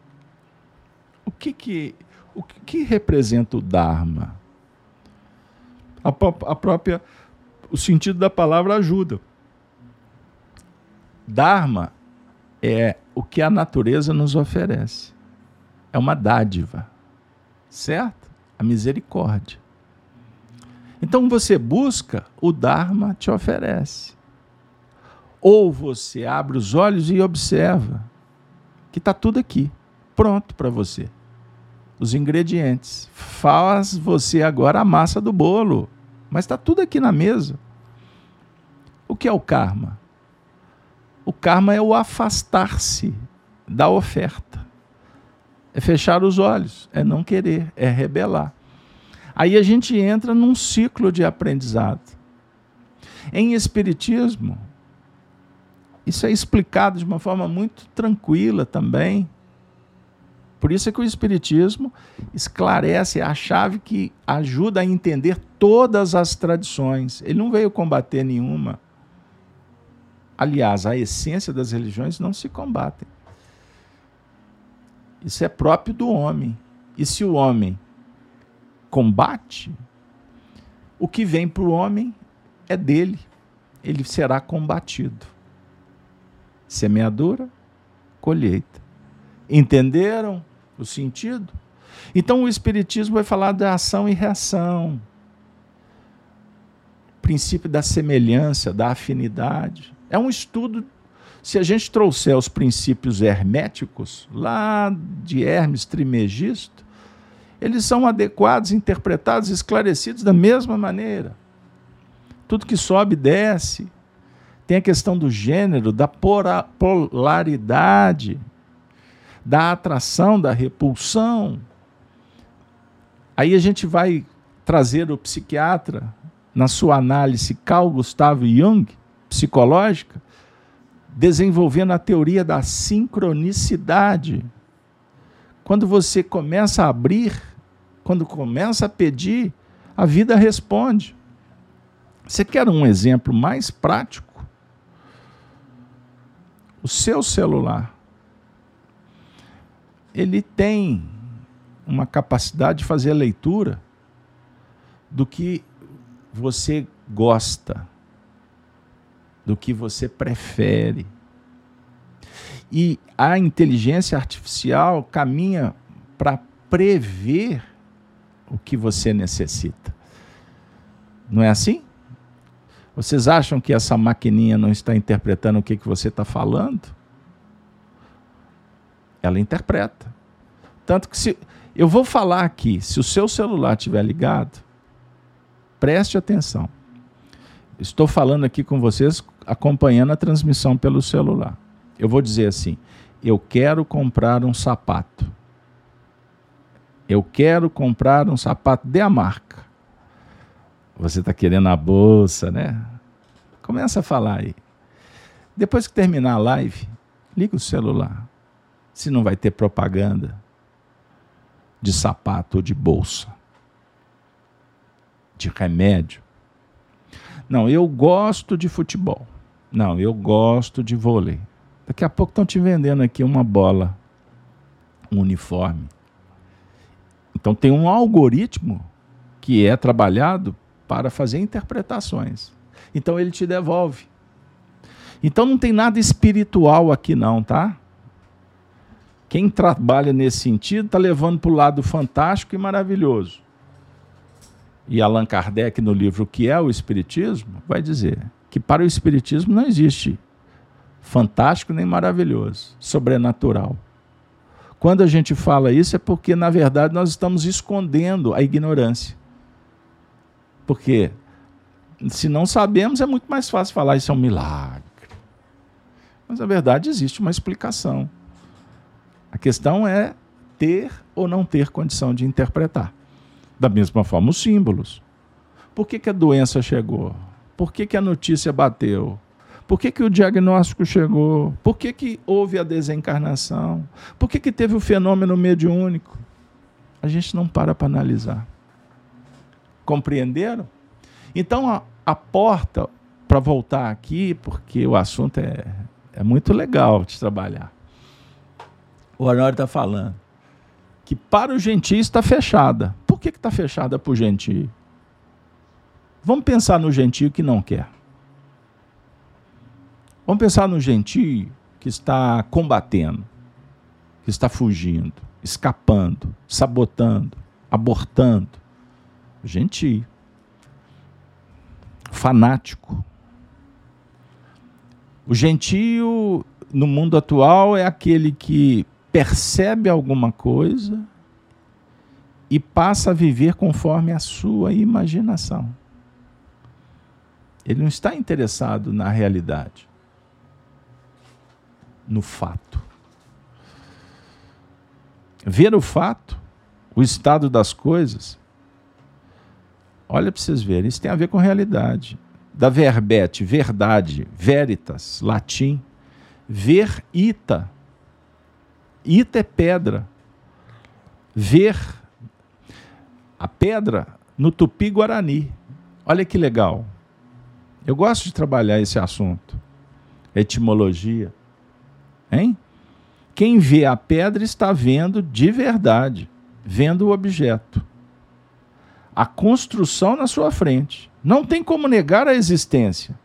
O que que, o que, representa o dharma? A, a própria o sentido da palavra ajuda. Dharma é o que a natureza nos oferece. É uma dádiva. Certo? A misericórdia. Então você busca, o Dharma te oferece. Ou você abre os olhos e observa que está tudo aqui, pronto para você. Os ingredientes. Faz você agora a massa do bolo. Mas está tudo aqui na mesa. O que é o karma? O karma é o afastar-se da oferta. É fechar os olhos, é não querer, é rebelar. Aí a gente entra num ciclo de aprendizado. Em Espiritismo, isso é explicado de uma forma muito tranquila também. Por isso é que o Espiritismo esclarece a chave que ajuda a entender todas as tradições. Ele não veio combater nenhuma. Aliás, a essência das religiões não se combatem. Isso é próprio do homem. E se o homem combate, o que vem para o homem é dele. Ele será combatido. Semeadura, colheita. Entenderam o sentido? Então o Espiritismo vai falar da ação e reação. Princípio da semelhança, da afinidade. É um estudo. Se a gente trouxer os princípios herméticos, lá de Hermes Trimegisto, eles são adequados, interpretados, esclarecidos da mesma maneira. Tudo que sobe, desce. Tem a questão do gênero, da polaridade, da atração, da repulsão. Aí a gente vai trazer o psiquiatra, na sua análise, Carl Gustavo Jung, psicológica, desenvolvendo a teoria da sincronicidade. Quando você começa a abrir, quando começa a pedir, a vida responde. Você quer um exemplo mais prático? O seu celular. Ele tem uma capacidade de fazer a leitura do que você gosta do que você prefere. E a inteligência artificial caminha para prever o que você necessita. Não é assim? Vocês acham que essa maquininha não está interpretando o que, que você está falando? Ela interpreta. Tanto que se. Eu vou falar aqui, se o seu celular estiver ligado, preste atenção. Estou falando aqui com vocês acompanhando a transmissão pelo celular. Eu vou dizer assim: eu quero comprar um sapato. Eu quero comprar um sapato de a marca. Você está querendo a bolsa, né? Começa a falar aí. Depois que terminar a live, liga o celular. Se não vai ter propaganda de sapato ou de bolsa, de remédio. Não, eu gosto de futebol. Não, eu gosto de vôlei. Daqui a pouco estão te vendendo aqui uma bola, um uniforme. Então tem um algoritmo que é trabalhado para fazer interpretações. Então ele te devolve. Então não tem nada espiritual aqui não, tá? Quem trabalha nesse sentido está levando para o lado fantástico e maravilhoso. E Allan Kardec, no livro O que é o Espiritismo, vai dizer: que para o Espiritismo não existe fantástico nem maravilhoso, sobrenatural. Quando a gente fala isso é porque, na verdade, nós estamos escondendo a ignorância. Porque se não sabemos, é muito mais fácil falar isso é um milagre. Mas, na verdade, existe uma explicação. A questão é ter ou não ter condição de interpretar. Da mesma forma, os símbolos. Por que, que a doença chegou? Por que, que a notícia bateu? Por que, que o diagnóstico chegou? Por que, que houve a desencarnação? Por que, que teve o fenômeno mediúnico? A gente não para para analisar. Compreenderam? Então, a, a porta, para voltar aqui, porque o assunto é, é muito legal de trabalhar. O Honório está falando que para o gentio está fechada. Por que está fechada para o gentio? Vamos pensar no gentio que não quer. Vamos pensar no gentio que está combatendo, que está fugindo, escapando, sabotando, abortando. Gentio. Fanático. O gentio no mundo atual é aquele que percebe alguma coisa e passa a viver conforme a sua imaginação. Ele não está interessado na realidade, no fato. Ver o fato, o estado das coisas, olha para vocês verem, isso tem a ver com realidade. Da verbete, verdade, veritas, latim, ver ita. Ita é pedra. Ver a pedra no tupi-guarani. Olha que legal. Eu gosto de trabalhar esse assunto. Etimologia. Hein? Quem vê a pedra está vendo de verdade, vendo o objeto. A construção na sua frente. Não tem como negar a existência.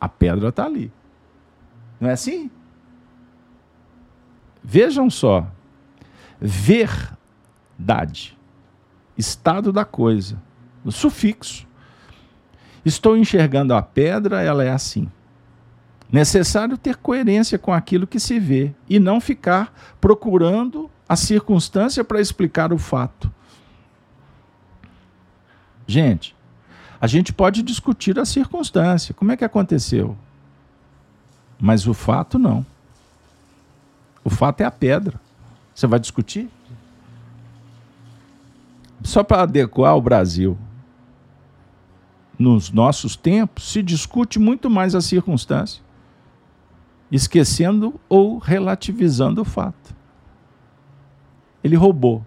A pedra está ali. Não é assim? Vejam só. Verdade. Estado da coisa. O sufixo. Estou enxergando a pedra, ela é assim. Necessário ter coerência com aquilo que se vê e não ficar procurando a circunstância para explicar o fato. Gente, a gente pode discutir a circunstância, como é que aconteceu? Mas o fato não. O fato é a pedra. Você vai discutir? Só para adequar o Brasil nos nossos tempos, se discute muito mais a circunstância, esquecendo ou relativizando o fato. Ele roubou.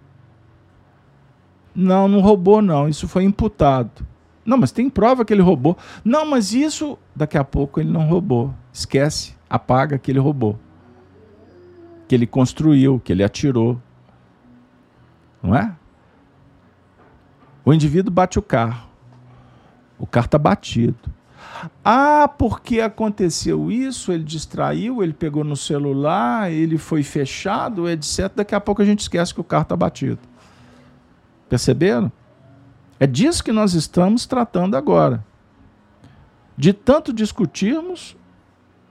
Não, não roubou, não. Isso foi imputado. Não, mas tem prova que ele roubou. Não, mas isso, daqui a pouco ele não roubou. Esquece, apaga que ele roubou. Que ele construiu, que ele atirou. Não é? O indivíduo bate o carro. O carro está batido. Ah, porque aconteceu isso, ele distraiu, ele pegou no celular, ele foi fechado, etc. Daqui a pouco a gente esquece que o carro está batido. Perceberam? É disso que nós estamos tratando agora. De tanto discutirmos,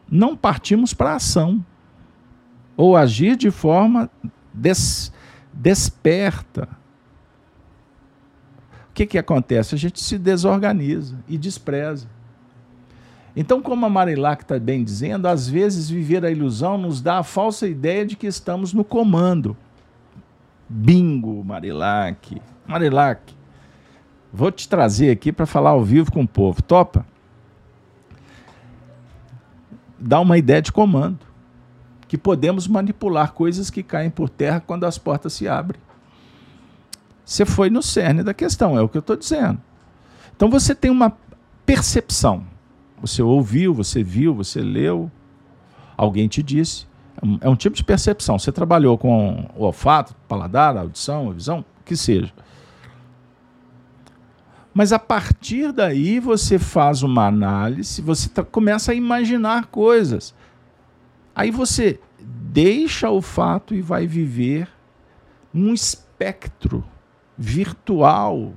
não partimos para ação. Ou agir de forma des, desperta, que, que acontece? A gente se desorganiza e despreza. Então, como a Marilac está bem dizendo, às vezes viver a ilusão nos dá a falsa ideia de que estamos no comando. Bingo, Marilac. Marilac, vou te trazer aqui para falar ao vivo com o povo. Topa? Dá uma ideia de comando. Que podemos manipular coisas que caem por terra quando as portas se abrem. Você foi no cerne da questão, é o que eu estou dizendo. Então você tem uma percepção. Você ouviu, você viu, você leu, alguém te disse. É um tipo de percepção. Você trabalhou com o olfato, paladar, audição, visão, que seja. Mas a partir daí você faz uma análise, você começa a imaginar coisas. Aí você deixa o fato e vai viver um espectro virtual.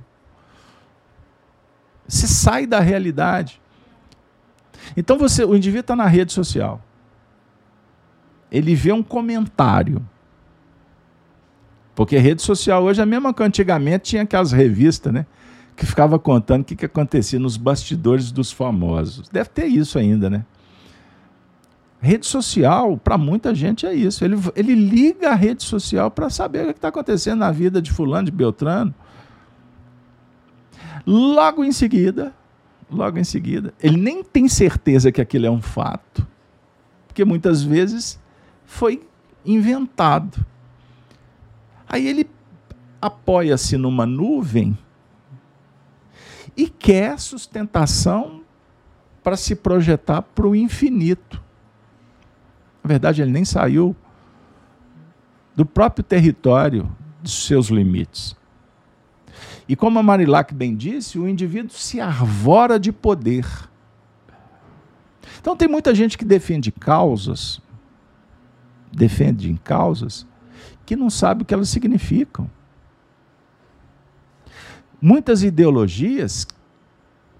Você sai da realidade. Então você, o indivíduo está na rede social. Ele vê um comentário. Porque rede social hoje é a mesma que antigamente tinha aquelas revistas, né? Que ficava contando o que, que acontecia nos bastidores dos famosos. Deve ter isso ainda, né? Rede social, para muita gente, é isso. Ele, ele liga a rede social para saber o que está acontecendo na vida de Fulano, de Beltrano. Logo em seguida, logo em seguida, ele nem tem certeza que aquilo é um fato, porque muitas vezes foi inventado. Aí ele apoia-se numa nuvem e quer sustentação para se projetar para o infinito. Na verdade, ele nem saiu do próprio território dos seus limites. E como a Marilac bem disse, o indivíduo se arvora de poder. Então tem muita gente que defende causas, defende causas, que não sabe o que elas significam. Muitas ideologias,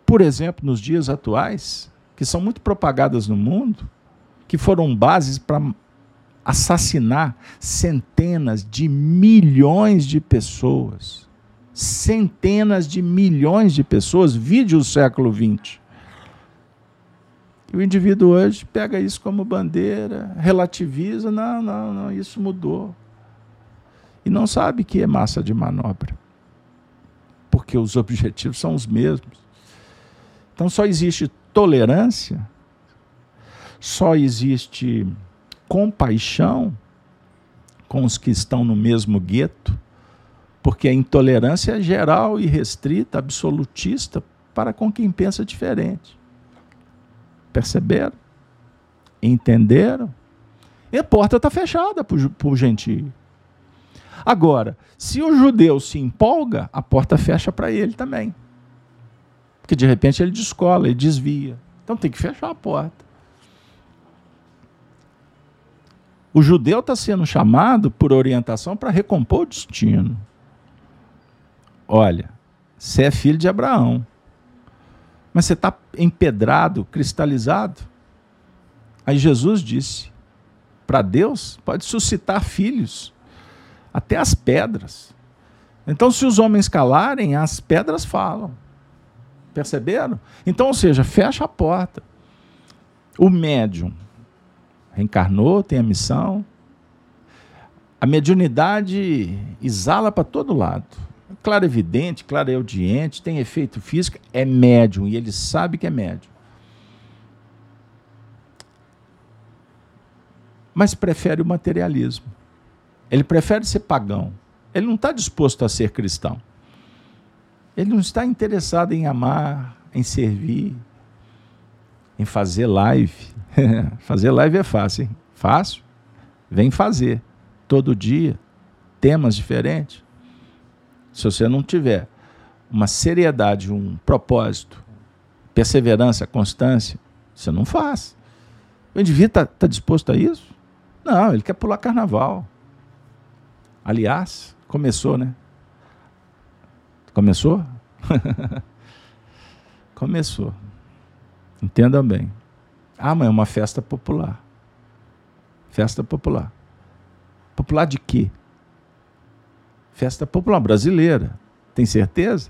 por exemplo, nos dias atuais, que são muito propagadas no mundo, que foram bases para assassinar centenas de milhões de pessoas. Centenas de milhões de pessoas, vide o século XX. E o indivíduo hoje pega isso como bandeira, relativiza, não, não, não, isso mudou. E não sabe que é massa de manobra. Porque os objetivos são os mesmos. Então só existe tolerância, só existe compaixão com os que estão no mesmo gueto, porque a intolerância é geral e restrita, absolutista, para com quem pensa diferente. Perceberam? Entenderam? E a porta está fechada para o gentio. Agora, se o judeu se empolga, a porta fecha para ele também. Porque de repente ele descola, ele desvia. Então tem que fechar a porta. O judeu está sendo chamado por orientação para recompor o destino. Olha, você é filho de Abraão, mas você está empedrado, cristalizado. Aí Jesus disse: para Deus pode suscitar filhos, até as pedras. Então, se os homens calarem, as pedras falam. Perceberam? Então, ou seja, fecha a porta. O médium reencarnou, tem a missão. A mediunidade exala para todo lado. Claro evidente, claro audiente, tem efeito físico, é médium e ele sabe que é médium. Mas prefere o materialismo. Ele prefere ser pagão. Ele não está disposto a ser cristão. Ele não está interessado em amar, em servir, em fazer live. <laughs> fazer live é fácil, hein? Fácil. Vem fazer. Todo dia. Temas diferentes. Se você não tiver uma seriedade, um propósito, perseverança, constância, você não faz. O indivíduo está tá disposto a isso? Não, ele quer pular carnaval. Aliás, começou, né? Começou? <laughs> começou. Entendam bem. Ah, mas é uma festa popular. Festa popular. Popular de quê? Festa popular brasileira. Tem certeza?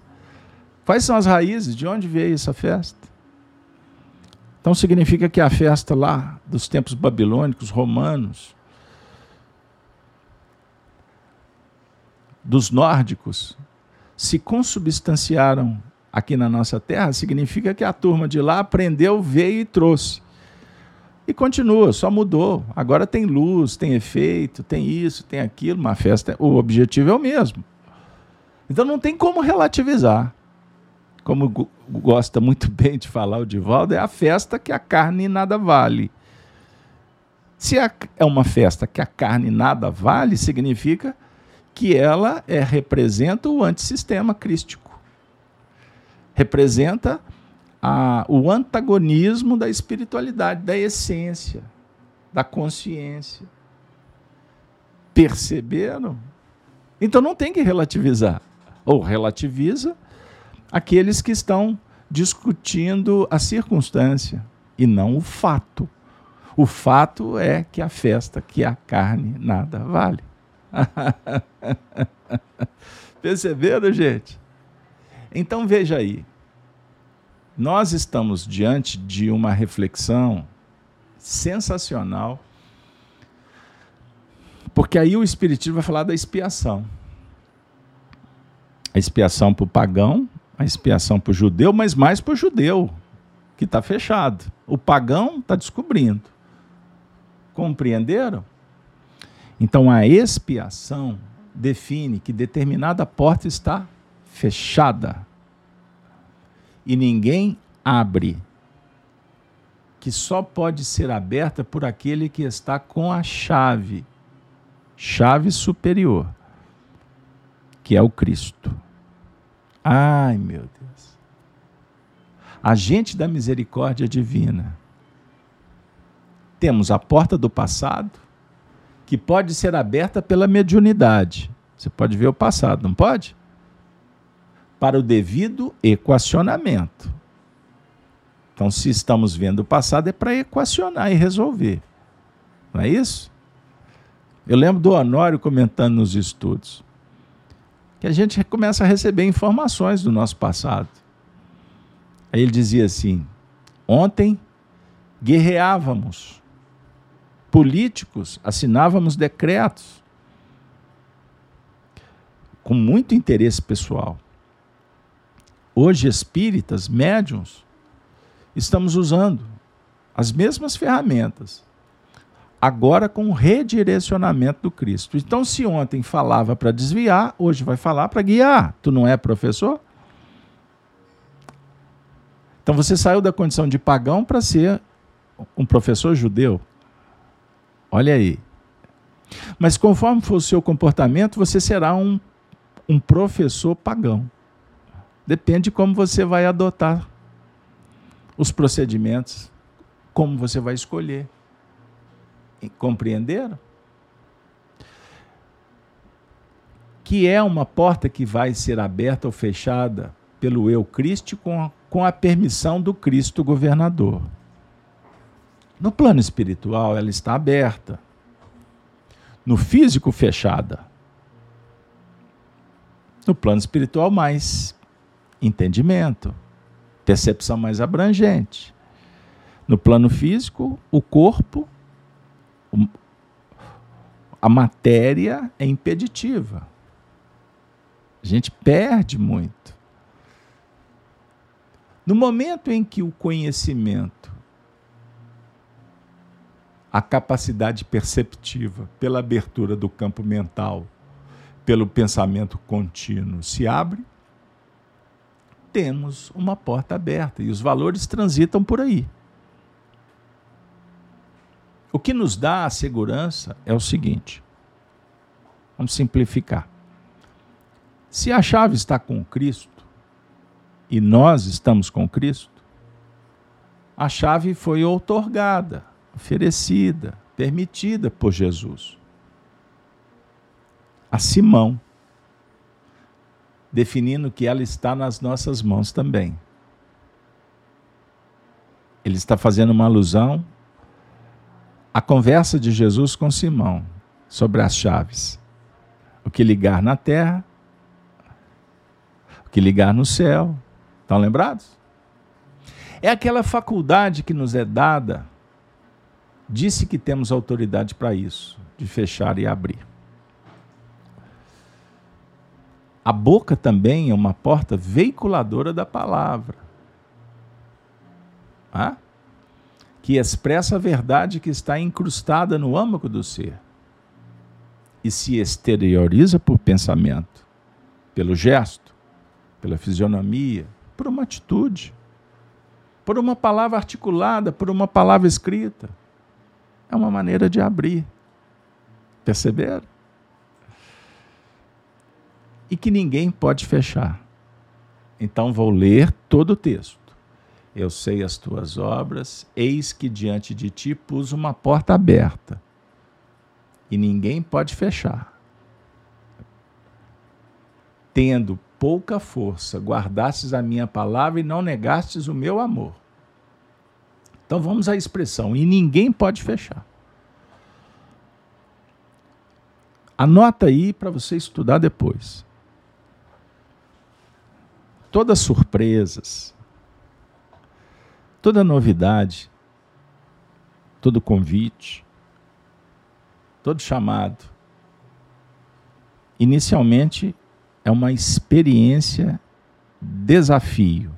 Quais são as raízes? De onde veio essa festa? Então significa que a festa lá dos tempos babilônicos, romanos, dos nórdicos, se consubstanciaram aqui na nossa terra, significa que a turma de lá aprendeu, veio e trouxe. E continua, só mudou. Agora tem luz, tem efeito, tem isso, tem aquilo, uma festa. O objetivo é o mesmo. Então não tem como relativizar. Como gosta muito <laughs> bem de falar o Divaldo, é a festa que a carne nada vale. Se é uma festa que a carne nada vale, significa que ela é, representa o antissistema crístico. Representa a, o antagonismo da espiritualidade, da essência, da consciência. Perceberam? Então não tem que relativizar. Ou relativiza aqueles que estão discutindo a circunstância e não o fato. O fato é que a festa, que a carne, nada vale. <laughs> Perceberam, gente? Então veja aí. Nós estamos diante de uma reflexão sensacional, porque aí o Espiritismo vai falar da expiação. A expiação para o pagão, a expiação para o judeu, mas mais para o judeu, que está fechado. O pagão está descobrindo. Compreenderam? Então a expiação define que determinada porta está fechada e ninguém abre, que só pode ser aberta por aquele que está com a chave, chave superior, que é o Cristo. Ai, meu Deus. Agente da misericórdia divina. Temos a porta do passado, que pode ser aberta pela mediunidade. Você pode ver o passado, não pode? Para o devido equacionamento. Então, se estamos vendo o passado, é para equacionar e resolver. Não é isso? Eu lembro do Honório comentando nos estudos que a gente começa a receber informações do nosso passado. Aí ele dizia assim: ontem guerreávamos, políticos assinávamos decretos com muito interesse pessoal. Hoje, espíritas, médiums, estamos usando as mesmas ferramentas agora com o redirecionamento do Cristo. Então, se ontem falava para desviar, hoje vai falar para guiar. Tu não é professor? Então você saiu da condição de pagão para ser um professor judeu. Olha aí. Mas conforme for o seu comportamento, você será um, um professor pagão. Depende de como você vai adotar os procedimentos, como você vai escolher. Compreenderam? Que é uma porta que vai ser aberta ou fechada pelo eu Cristo com a, com a permissão do Cristo governador. No plano espiritual, ela está aberta. No físico, fechada. No plano espiritual, mais entendimento, percepção mais abrangente. No plano físico, o corpo a matéria é impeditiva. A gente perde muito. No momento em que o conhecimento, a capacidade perceptiva, pela abertura do campo mental, pelo pensamento contínuo se abre, temos uma porta aberta e os valores transitam por aí. O que nos dá a segurança é o seguinte: vamos simplificar. Se a chave está com Cristo e nós estamos com Cristo, a chave foi outorgada, oferecida, permitida por Jesus a Simão, definindo que ela está nas nossas mãos também. Ele está fazendo uma alusão a conversa de Jesus com Simão sobre as chaves. O que ligar na terra, o que ligar no céu. Estão lembrados? É aquela faculdade que nos é dada, disse que temos autoridade para isso, de fechar e abrir. A boca também é uma porta veiculadora da palavra. Ah? que expressa a verdade que está incrustada no âmago do ser e se exterioriza por pensamento, pelo gesto, pela fisionomia, por uma atitude, por uma palavra articulada, por uma palavra escrita. É uma maneira de abrir. Perceberam? E que ninguém pode fechar. Então vou ler todo o texto. Eu sei as tuas obras, eis que diante de ti pus uma porta aberta, e ninguém pode fechar. Tendo pouca força, guardastes a minha palavra e não negastes o meu amor. Então vamos à expressão, e ninguém pode fechar. Anota aí para você estudar depois. Todas surpresas, toda novidade, todo convite, todo chamado, inicialmente é uma experiência desafio.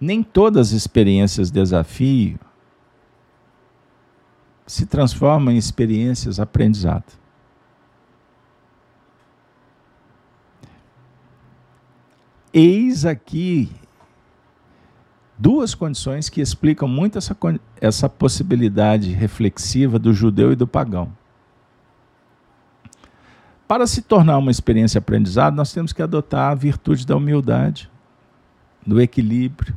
Nem todas as experiências desafio se transformam em experiências aprendizado. Eis aqui duas condições que explicam muito essa, essa possibilidade reflexiva do judeu e do pagão. Para se tornar uma experiência aprendizado, nós temos que adotar a virtude da humildade, do equilíbrio,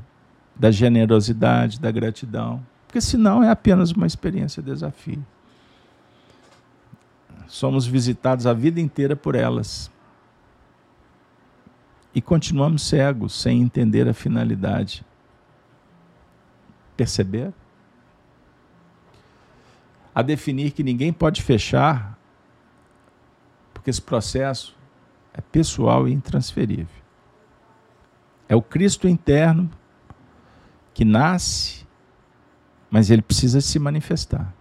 da generosidade, da gratidão, porque senão é apenas uma experiência desafio. Somos visitados a vida inteira por elas. E continuamos cegos, sem entender a finalidade. Perceber? A definir que ninguém pode fechar porque esse processo é pessoal e intransferível. É o Cristo interno que nasce, mas ele precisa se manifestar.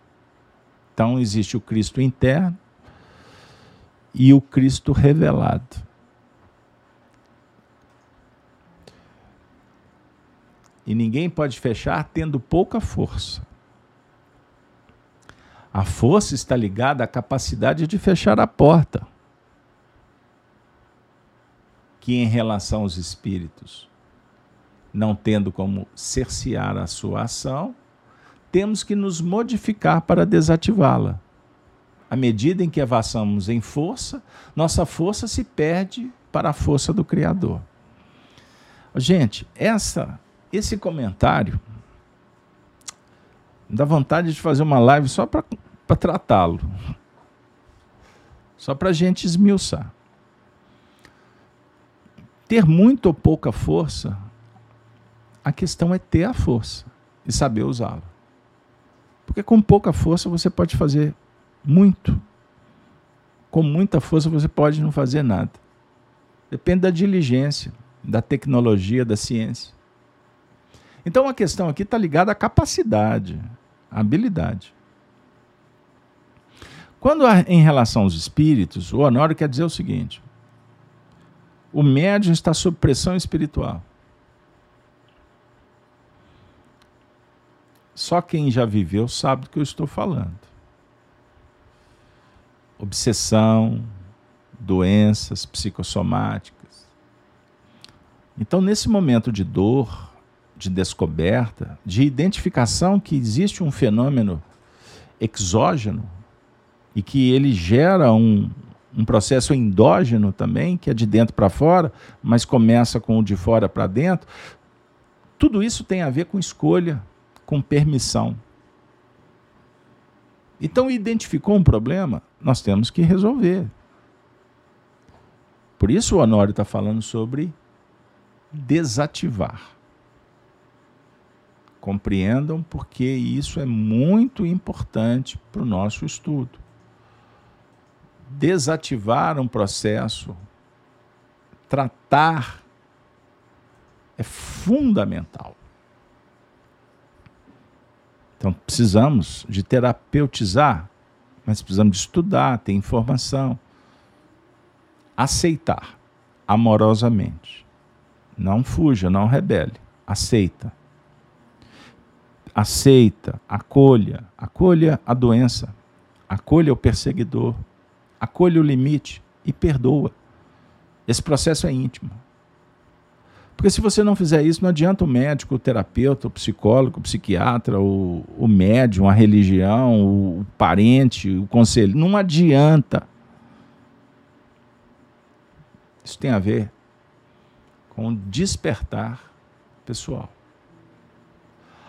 Então existe o Cristo interno e o Cristo revelado. E ninguém pode fechar tendo pouca força. A força está ligada à capacidade de fechar a porta que em relação aos espíritos, não tendo como cercear a sua ação, temos que nos modificar para desativá-la. À medida em que avançamos em força, nossa força se perde para a força do Criador. Gente, essa, esse comentário dá vontade de fazer uma live só para tratá-lo. Só para a gente esmiuçar ter muito ou pouca força, a questão é ter a força e saber usá-la. Porque com pouca força você pode fazer muito. Com muita força você pode não fazer nada. Depende da diligência, da tecnologia, da ciência. Então a questão aqui está ligada à capacidade, à habilidade. Quando em relação aos espíritos, o Honório quer dizer o seguinte: o médium está sob pressão espiritual. Só quem já viveu sabe do que eu estou falando. Obsessão, doenças psicossomáticas. Então, nesse momento de dor, de descoberta, de identificação que existe um fenômeno exógeno e que ele gera um, um processo endógeno também, que é de dentro para fora, mas começa com o de fora para dentro. Tudo isso tem a ver com escolha, com permissão. Então, identificou um problema, nós temos que resolver. Por isso o Honório está falando sobre desativar. Compreendam porque isso é muito importante para o nosso estudo desativar um processo, tratar, é fundamental. Então, precisamos de terapeutizar, mas precisamos de estudar, ter informação. Aceitar amorosamente. Não fuja, não rebele. Aceita. Aceita, acolha, acolha a doença, acolha o perseguidor, acolhe o limite e perdoa. Esse processo é íntimo. Porque se você não fizer isso, não adianta o médico, o terapeuta, o psicólogo, o psiquiatra, o, o médium, a religião, o, o parente, o conselho. Não adianta. Isso tem a ver com despertar pessoal.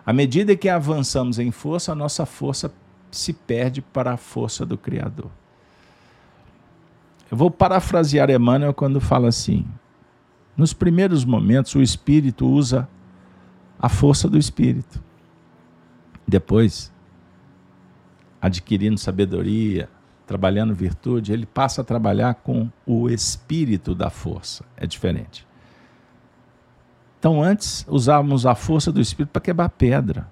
À medida que avançamos em força, a nossa força se perde para a força do Criador. Eu vou parafrasear Emmanuel quando fala assim: nos primeiros momentos, o espírito usa a força do espírito. Depois, adquirindo sabedoria, trabalhando virtude, ele passa a trabalhar com o espírito da força. É diferente. Então, antes usávamos a força do espírito para quebrar pedra.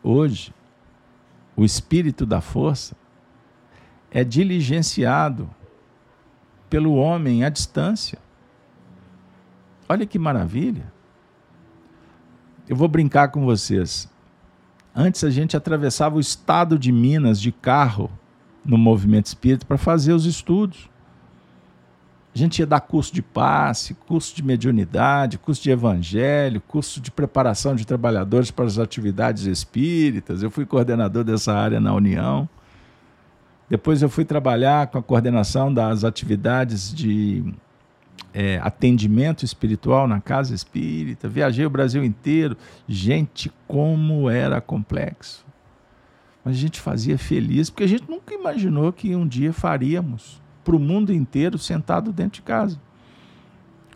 Hoje, o espírito da força é diligenciado pelo homem à distância. Olha que maravilha. Eu vou brincar com vocês. Antes a gente atravessava o estado de Minas de carro no movimento espírita para fazer os estudos. A gente ia dar curso de passe, curso de mediunidade, curso de evangelho, curso de preparação de trabalhadores para as atividades espíritas. Eu fui coordenador dessa área na União. Depois eu fui trabalhar com a coordenação das atividades de é, atendimento espiritual na casa espírita. Viajei o Brasil inteiro. Gente, como era complexo. Mas a gente fazia feliz, porque a gente nunca imaginou que um dia faríamos para o mundo inteiro sentado dentro de casa.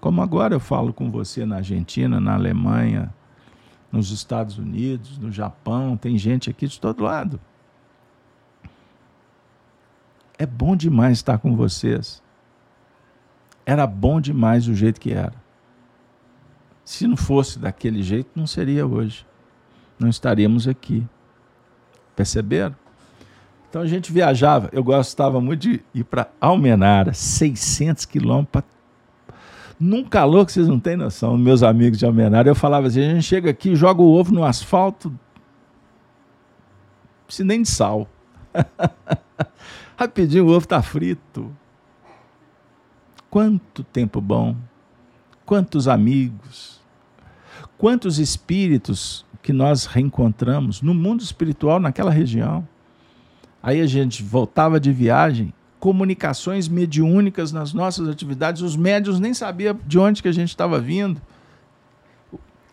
Como agora eu falo com você na Argentina, na Alemanha, nos Estados Unidos, no Japão, tem gente aqui de todo lado. É bom demais estar com vocês. Era bom demais o jeito que era. Se não fosse daquele jeito, não seria hoje. Não estaríamos aqui. Perceberam? Então a gente viajava, eu gostava muito de ir para Almenara, 600 quilômetros, num calor que vocês não têm noção, meus amigos de Almenara, eu falava assim, a gente chega aqui, joga o ovo no asfalto, precisa nem de sal. <laughs> Rapidinho o ovo está frito. Quanto tempo bom, quantos amigos, quantos espíritos que nós reencontramos no mundo espiritual naquela região. Aí a gente voltava de viagem, comunicações mediúnicas nas nossas atividades, os médios nem sabiam de onde que a gente estava vindo.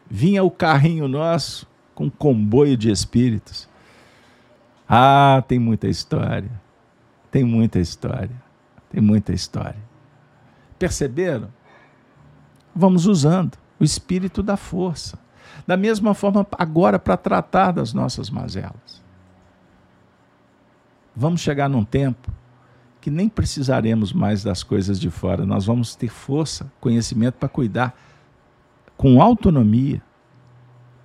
Vinha o carrinho nosso com um comboio de espíritos. Ah, tem muita história. Tem muita história. Tem muita história. Perceberam? Vamos usando o espírito da força. Da mesma forma, agora, para tratar das nossas mazelas vamos chegar num tempo que nem precisaremos mais das coisas de fora, nós vamos ter força, conhecimento para cuidar com autonomia,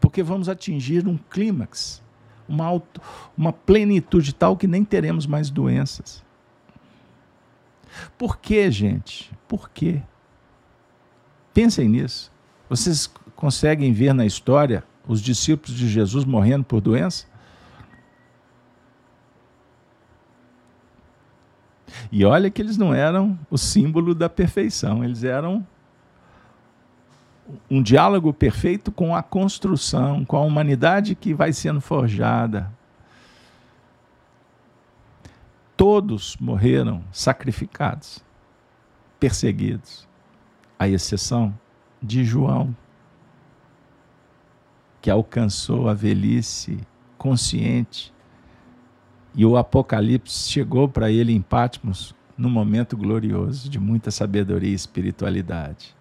porque vamos atingir um clímax, uma, auto, uma plenitude tal que nem teremos mais doenças. Por que, gente? Por quê? Pensem nisso. Vocês conseguem ver na história os discípulos de Jesus morrendo por doença? E olha que eles não eram o símbolo da perfeição, eles eram um diálogo perfeito com a construção, com a humanidade que vai sendo forjada. Todos morreram sacrificados, perseguidos, à exceção de João, que alcançou a velhice consciente e o Apocalipse chegou para ele em Patmos num momento glorioso, de muita sabedoria e espiritualidade.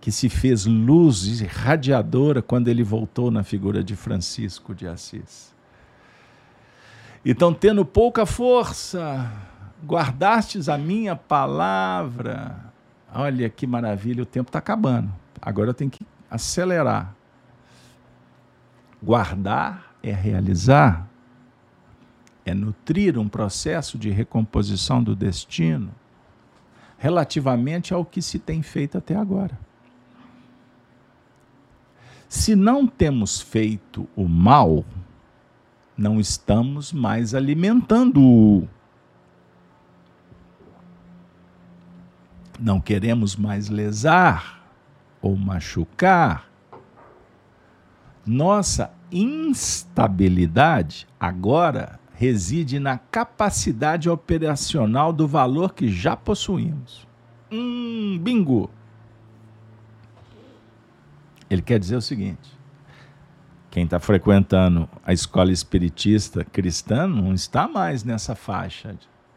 Que se fez luz irradiadora quando ele voltou na figura de Francisco de Assis. Então, tendo pouca força, guardastes a minha palavra. Olha que maravilha, o tempo está acabando. Agora eu tenho que acelerar. Guardar é realizar é nutrir um processo de recomposição do destino relativamente ao que se tem feito até agora. Se não temos feito o mal, não estamos mais alimentando-o. Não queremos mais lesar ou machucar. Nossa instabilidade agora reside na capacidade operacional do valor que já possuímos. Hum, bingo! Ele quer dizer o seguinte: quem está frequentando a escola espiritista cristã não está mais nessa faixa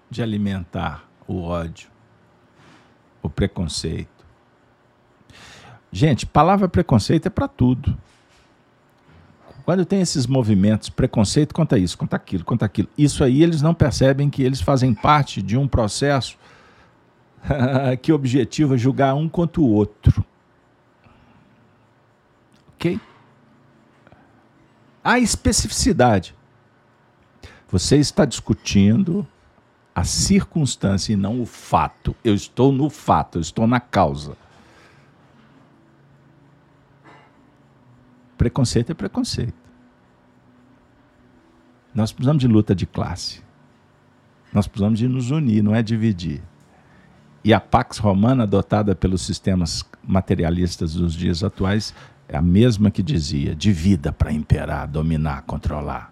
de alimentar o ódio, o preconceito. Gente, palavra preconceito é para tudo. Quando tem esses movimentos, preconceito contra isso, contra aquilo, contra aquilo, isso aí eles não percebem que eles fazem parte de um processo <laughs> que objetiva julgar um contra o outro. Ok? A especificidade. Você está discutindo a circunstância e não o fato. Eu estou no fato, eu estou na causa. Preconceito é preconceito. Nós precisamos de luta de classe. Nós precisamos de nos unir, não é dividir. E a Pax Romana, adotada pelos sistemas materialistas dos dias atuais, é a mesma que dizia: de vida para imperar, dominar, controlar.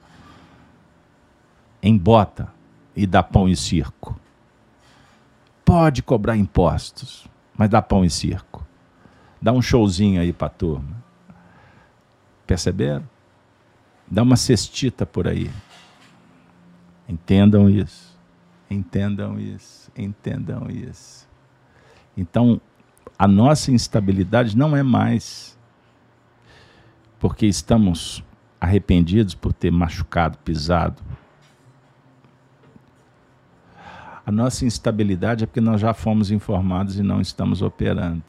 Embota e dá pão e circo. Pode cobrar impostos, mas dá pão e circo. Dá um showzinho aí para a turma. Perceberam? Dá uma cestita por aí. Entendam isso. Entendam isso. Entendam isso. Então, a nossa instabilidade não é mais porque estamos arrependidos por ter machucado, pisado. A nossa instabilidade é porque nós já fomos informados e não estamos operando.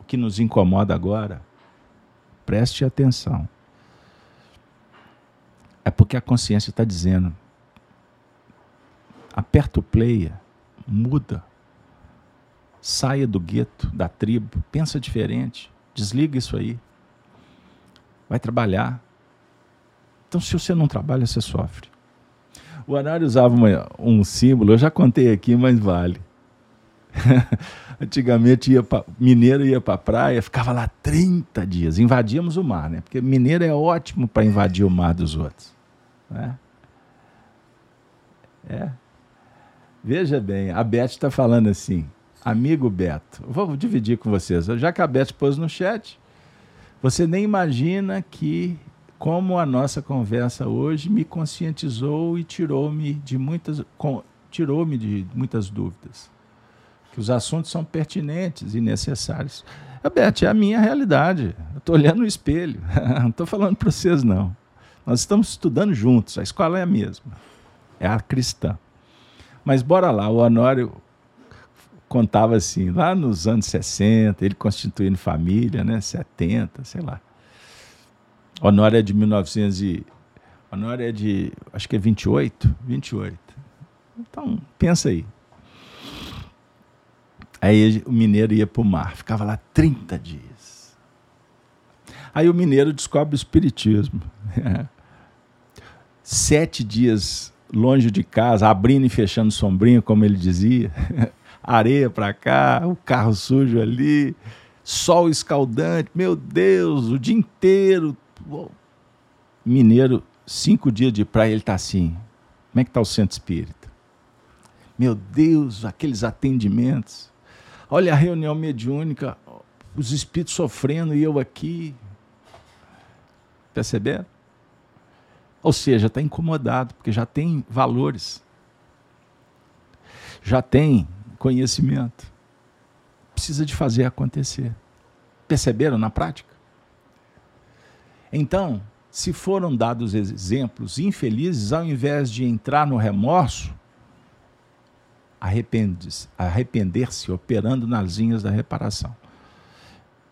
O que nos incomoda agora, preste atenção, é porque a consciência está dizendo: aperta o player, muda, saia do gueto, da tribo, pensa diferente, desliga isso aí, vai trabalhar. Então, se você não trabalha, você sofre. O Anário usava uma, um símbolo, eu já contei aqui, mas vale. <laughs> Antigamente ia pra, mineiro ia para praia, ficava lá 30 dias, invadíamos o mar, né? Porque mineiro é ótimo para invadir o mar dos outros. Né? É. Veja bem, a Beth está falando assim, amigo Beto, vou dividir com vocês, já que a Beth pôs no chat, você nem imagina que como a nossa conversa hoje me conscientizou e tirou-me de muitas tirou-me de muitas dúvidas. Que os assuntos são pertinentes e necessários. Beth, é a minha realidade. Eu estou olhando no espelho. <laughs> não estou falando para vocês, não. Nós estamos estudando juntos. A escola é a mesma. É a cristã. Mas bora lá. O Honório contava assim, lá nos anos 60, ele constituindo família, né? 70, sei lá. Honório é de 1900 e... Honório é de, acho que é 28, 28. Então, pensa aí. Aí o mineiro ia para o mar, ficava lá 30 dias. Aí o mineiro descobre o espiritismo. <laughs> Sete dias longe de casa, abrindo e fechando sombrinho, como ele dizia. <laughs> Areia para cá, o carro sujo ali, sol escaldante, meu Deus, o dia inteiro, Mineiro, cinco dias de praia, ele está assim. Como é que está o centro espírita? Meu Deus, aqueles atendimentos. Olha a reunião mediúnica, os espíritos sofrendo e eu aqui. Perceberam? Ou seja, está incomodado, porque já tem valores, já tem conhecimento. Precisa de fazer acontecer. Perceberam na prática? Então, se foram dados exemplos infelizes, ao invés de entrar no remorso, arrepender-se operando nas linhas da reparação.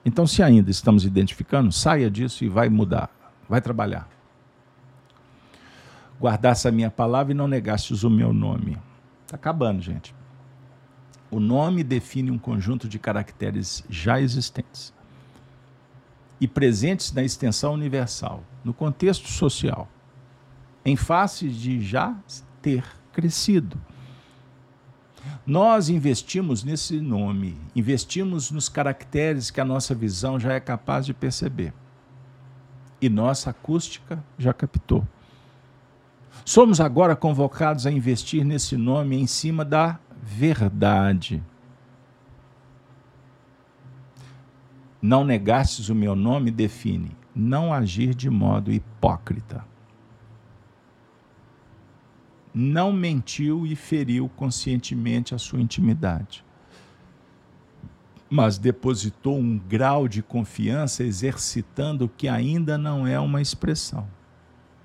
Então, se ainda estamos identificando, saia disso e vai mudar, vai trabalhar. Guardasse a minha palavra e não negastes o meu nome. Está acabando, gente. O nome define um conjunto de caracteres já existentes e presentes na extensão universal, no contexto social, em face de já ter crescido. Nós investimos nesse nome, investimos nos caracteres que a nossa visão já é capaz de perceber. E nossa acústica já captou. Somos agora convocados a investir nesse nome em cima da verdade Não negastes o meu nome define não agir de modo hipócrita. Não mentiu e feriu conscientemente a sua intimidade, mas depositou um grau de confiança exercitando o que ainda não é uma expressão,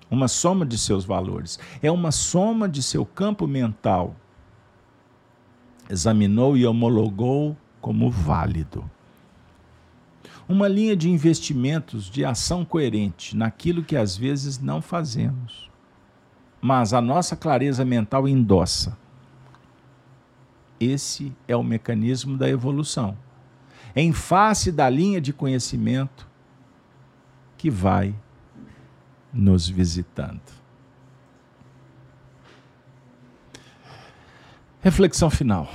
uma soma de seus valores, é uma soma de seu campo mental. Examinou e homologou como válido uma linha de investimentos de ação coerente naquilo que às vezes não fazemos. Mas a nossa clareza mental endossa. Esse é o mecanismo da evolução. Em face da linha de conhecimento que vai nos visitando. Reflexão final.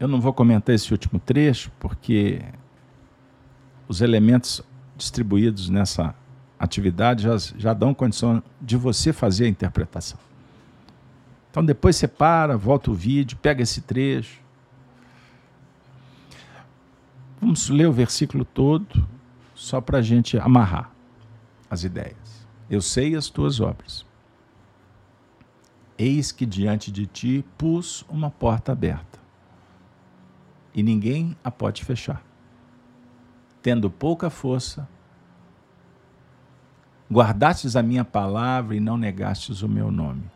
Eu não vou comentar esse último trecho, porque os elementos distribuídos nessa atividade já, já dão condição de você fazer a interpretação. Então depois você para, volta o vídeo, pega esse trecho. Vamos ler o versículo todo, só para a gente amarrar as ideias. Eu sei as tuas obras. Eis que diante de ti pus uma porta aberta, e ninguém a pode fechar. Tendo pouca força, guardastes a minha palavra e não negastes o meu nome.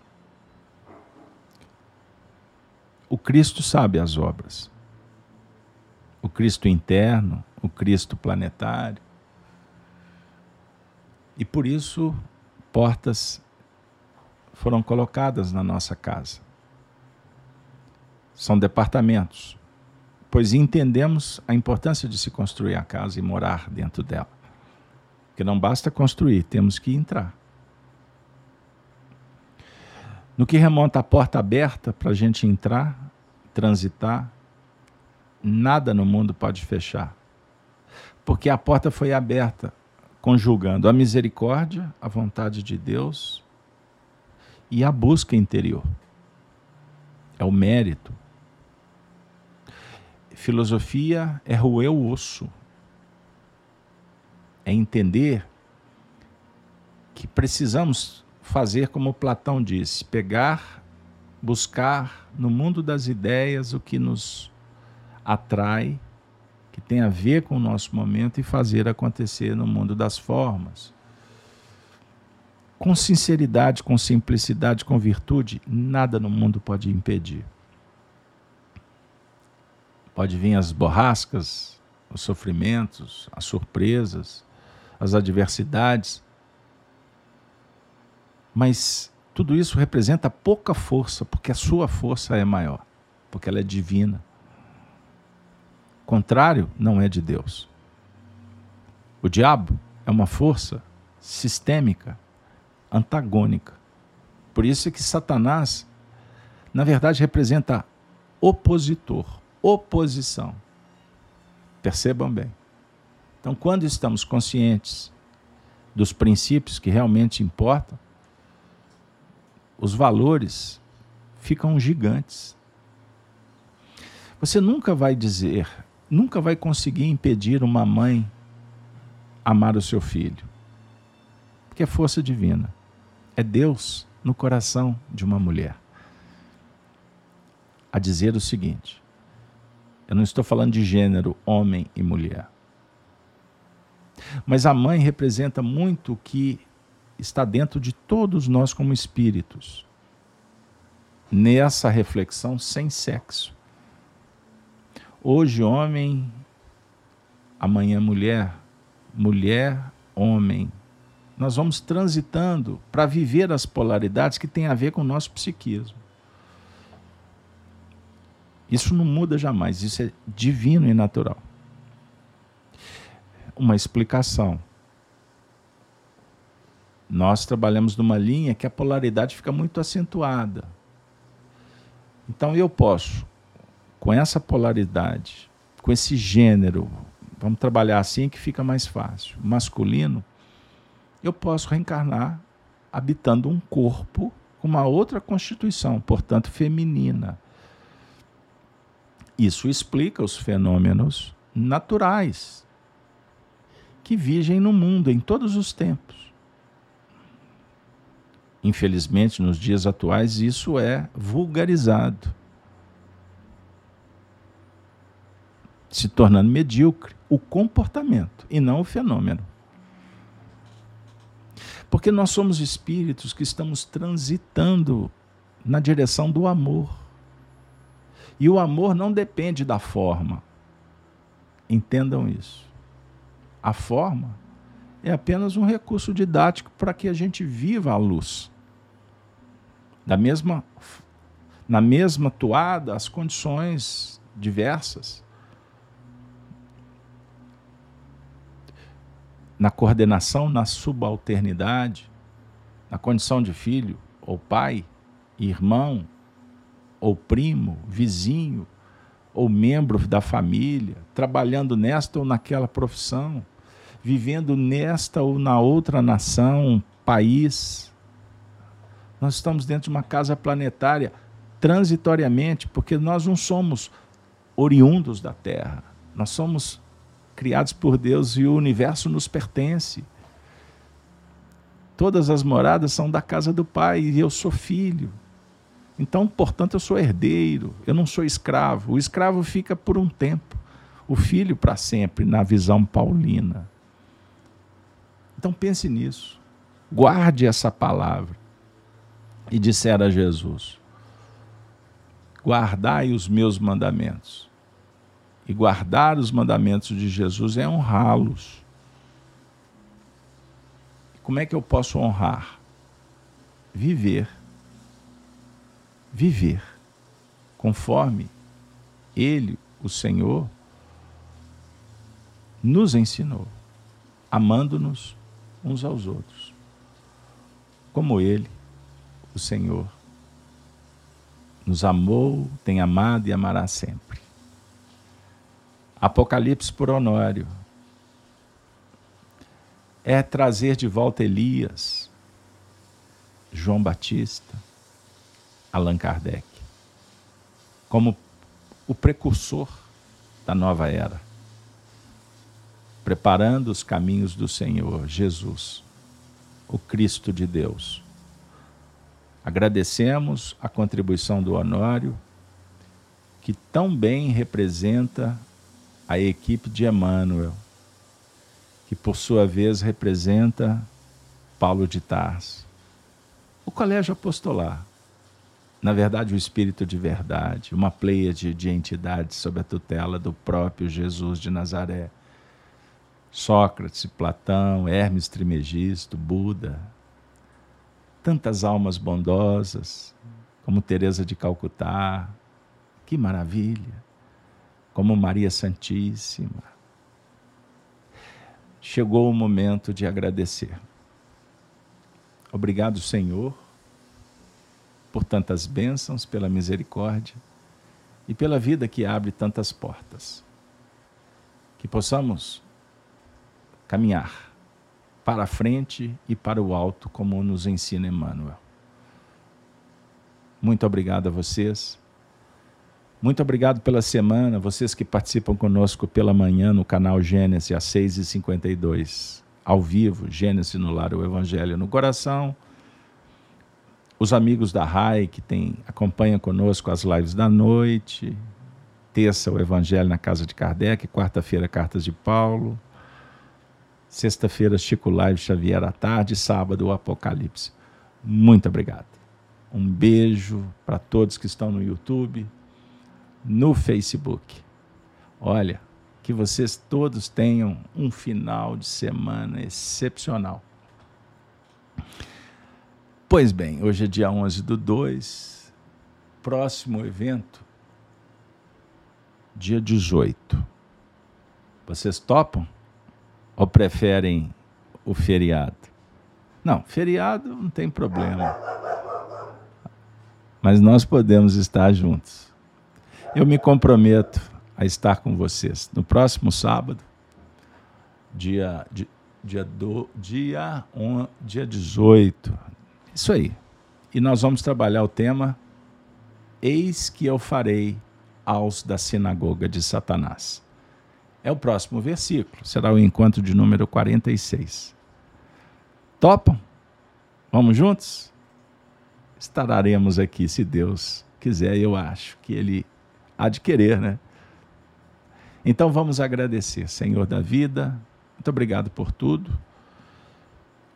O Cristo sabe as obras. O Cristo interno, o Cristo planetário. E por isso, portas foram colocadas na nossa casa. São departamentos, pois entendemos a importância de se construir a casa e morar dentro dela. Que não basta construir, temos que entrar. No que remonta à porta aberta para a gente entrar, transitar, nada no mundo pode fechar. Porque a porta foi aberta, conjugando a misericórdia, a vontade de Deus e a busca interior. É o mérito. Filosofia é roer o osso. É entender que precisamos fazer como Platão disse, pegar, buscar no mundo das ideias o que nos atrai, que tem a ver com o nosso momento e fazer acontecer no mundo das formas. Com sinceridade, com simplicidade, com virtude, nada no mundo pode impedir. Pode vir as borrascas, os sofrimentos, as surpresas, as adversidades, mas tudo isso representa pouca força, porque a sua força é maior, porque ela é divina. O contrário não é de Deus. O diabo é uma força sistêmica, antagônica. Por isso é que Satanás, na verdade, representa opositor, oposição. Percebam bem. Então, quando estamos conscientes dos princípios que realmente importam, os valores ficam gigantes. Você nunca vai dizer, nunca vai conseguir impedir uma mãe amar o seu filho, porque é força divina. É Deus no coração de uma mulher. A dizer o seguinte: eu não estou falando de gênero, homem e mulher. Mas a mãe representa muito o que está dentro de todos nós como espíritos. Nessa reflexão sem sexo. Hoje, homem, amanhã, mulher, mulher, homem. Nós vamos transitando para viver as polaridades que têm a ver com o nosso psiquismo. Isso não muda jamais, isso é divino e natural. Uma explicação nós trabalhamos numa linha que a polaridade fica muito acentuada. Então eu posso, com essa polaridade, com esse gênero, vamos trabalhar assim que fica mais fácil, masculino, eu posso reencarnar habitando um corpo com uma outra constituição, portanto feminina. Isso explica os fenômenos naturais que vigem no mundo em todos os tempos. Infelizmente, nos dias atuais, isso é vulgarizado, se tornando medíocre o comportamento e não o fenômeno. Porque nós somos espíritos que estamos transitando na direção do amor. E o amor não depende da forma. Entendam isso. A forma é apenas um recurso didático para que a gente viva a luz. Da mesma, na mesma toada, as condições diversas. Na coordenação, na subalternidade, na condição de filho ou pai, irmão ou primo, vizinho ou membro da família, trabalhando nesta ou naquela profissão, vivendo nesta ou na outra nação, país. Nós estamos dentro de uma casa planetária transitoriamente, porque nós não somos oriundos da Terra. Nós somos criados por Deus e o universo nos pertence. Todas as moradas são da casa do Pai e eu sou filho. Então, portanto, eu sou herdeiro, eu não sou escravo. O escravo fica por um tempo, o filho para sempre, na visão paulina. Então, pense nisso. Guarde essa palavra. E dissera Jesus: Guardai os meus mandamentos. E guardar os mandamentos de Jesus é honrá-los. Como é que eu posso honrar? Viver viver conforme Ele, o Senhor, nos ensinou, amando-nos uns aos outros, como Ele, o Senhor, nos amou, tem amado e amará sempre. Apocalipse por Honório. É trazer de volta Elias, João Batista, Allan Kardec como o precursor da nova era, preparando os caminhos do Senhor Jesus, o Cristo de Deus. Agradecemos a contribuição do Honório, que tão bem representa a equipe de Emmanuel, que por sua vez representa Paulo de Tarso, o Colégio Apostolar, na verdade, o Espírito de verdade, uma pleiade de entidades sob a tutela do próprio Jesus de Nazaré. Sócrates, Platão, Hermes Trimegisto, Buda, tantas almas bondosas, como Teresa de Calcutá, que maravilha, como Maria Santíssima. Chegou o momento de agradecer. Obrigado, Senhor, por tantas bênçãos, pela misericórdia e pela vida que abre tantas portas. Que possamos caminhar para a frente e para o alto, como nos ensina Emmanuel. Muito obrigado a vocês. Muito obrigado pela semana, vocês que participam conosco pela manhã no canal Gênesis às 6h52, ao vivo, Gênesis no Lar, o Evangelho no Coração os amigos da RAI que tem, acompanham conosco as lives da noite, terça o Evangelho na Casa de Kardec, quarta-feira Cartas de Paulo, sexta-feira Chico Live Xavier à tarde, sábado o Apocalipse. Muito obrigado. Um beijo para todos que estão no YouTube, no Facebook. Olha, que vocês todos tenham um final de semana excepcional. Pois bem, hoje é dia 11 do 2, próximo evento, dia 18. Vocês topam? Ou preferem o feriado? Não, feriado não tem problema. Mas nós podemos estar juntos. Eu me comprometo a estar com vocês no próximo sábado, dia, dia, do, dia, on, dia 18, isso aí. E nós vamos trabalhar o tema Eis que eu farei aos da sinagoga de Satanás. É o próximo versículo, será o encontro de número 46. Topam? Vamos juntos? Estararemos aqui, se Deus quiser, eu acho que Ele há de querer, né? Então vamos agradecer, Senhor da vida, muito obrigado por tudo.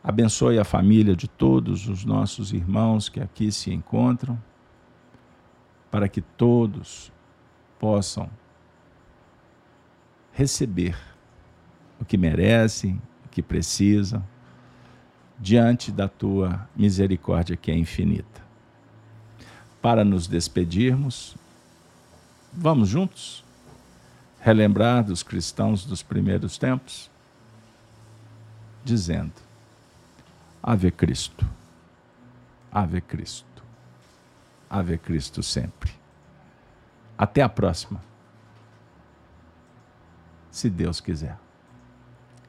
Abençoe a família de todos os nossos irmãos que aqui se encontram, para que todos possam receber o que merecem, o que precisam, diante da tua misericórdia que é infinita. Para nos despedirmos, vamos juntos relembrar dos cristãos dos primeiros tempos, dizendo: Ave Cristo. Ave Cristo. Ave Cristo sempre. Até a próxima. Se Deus quiser.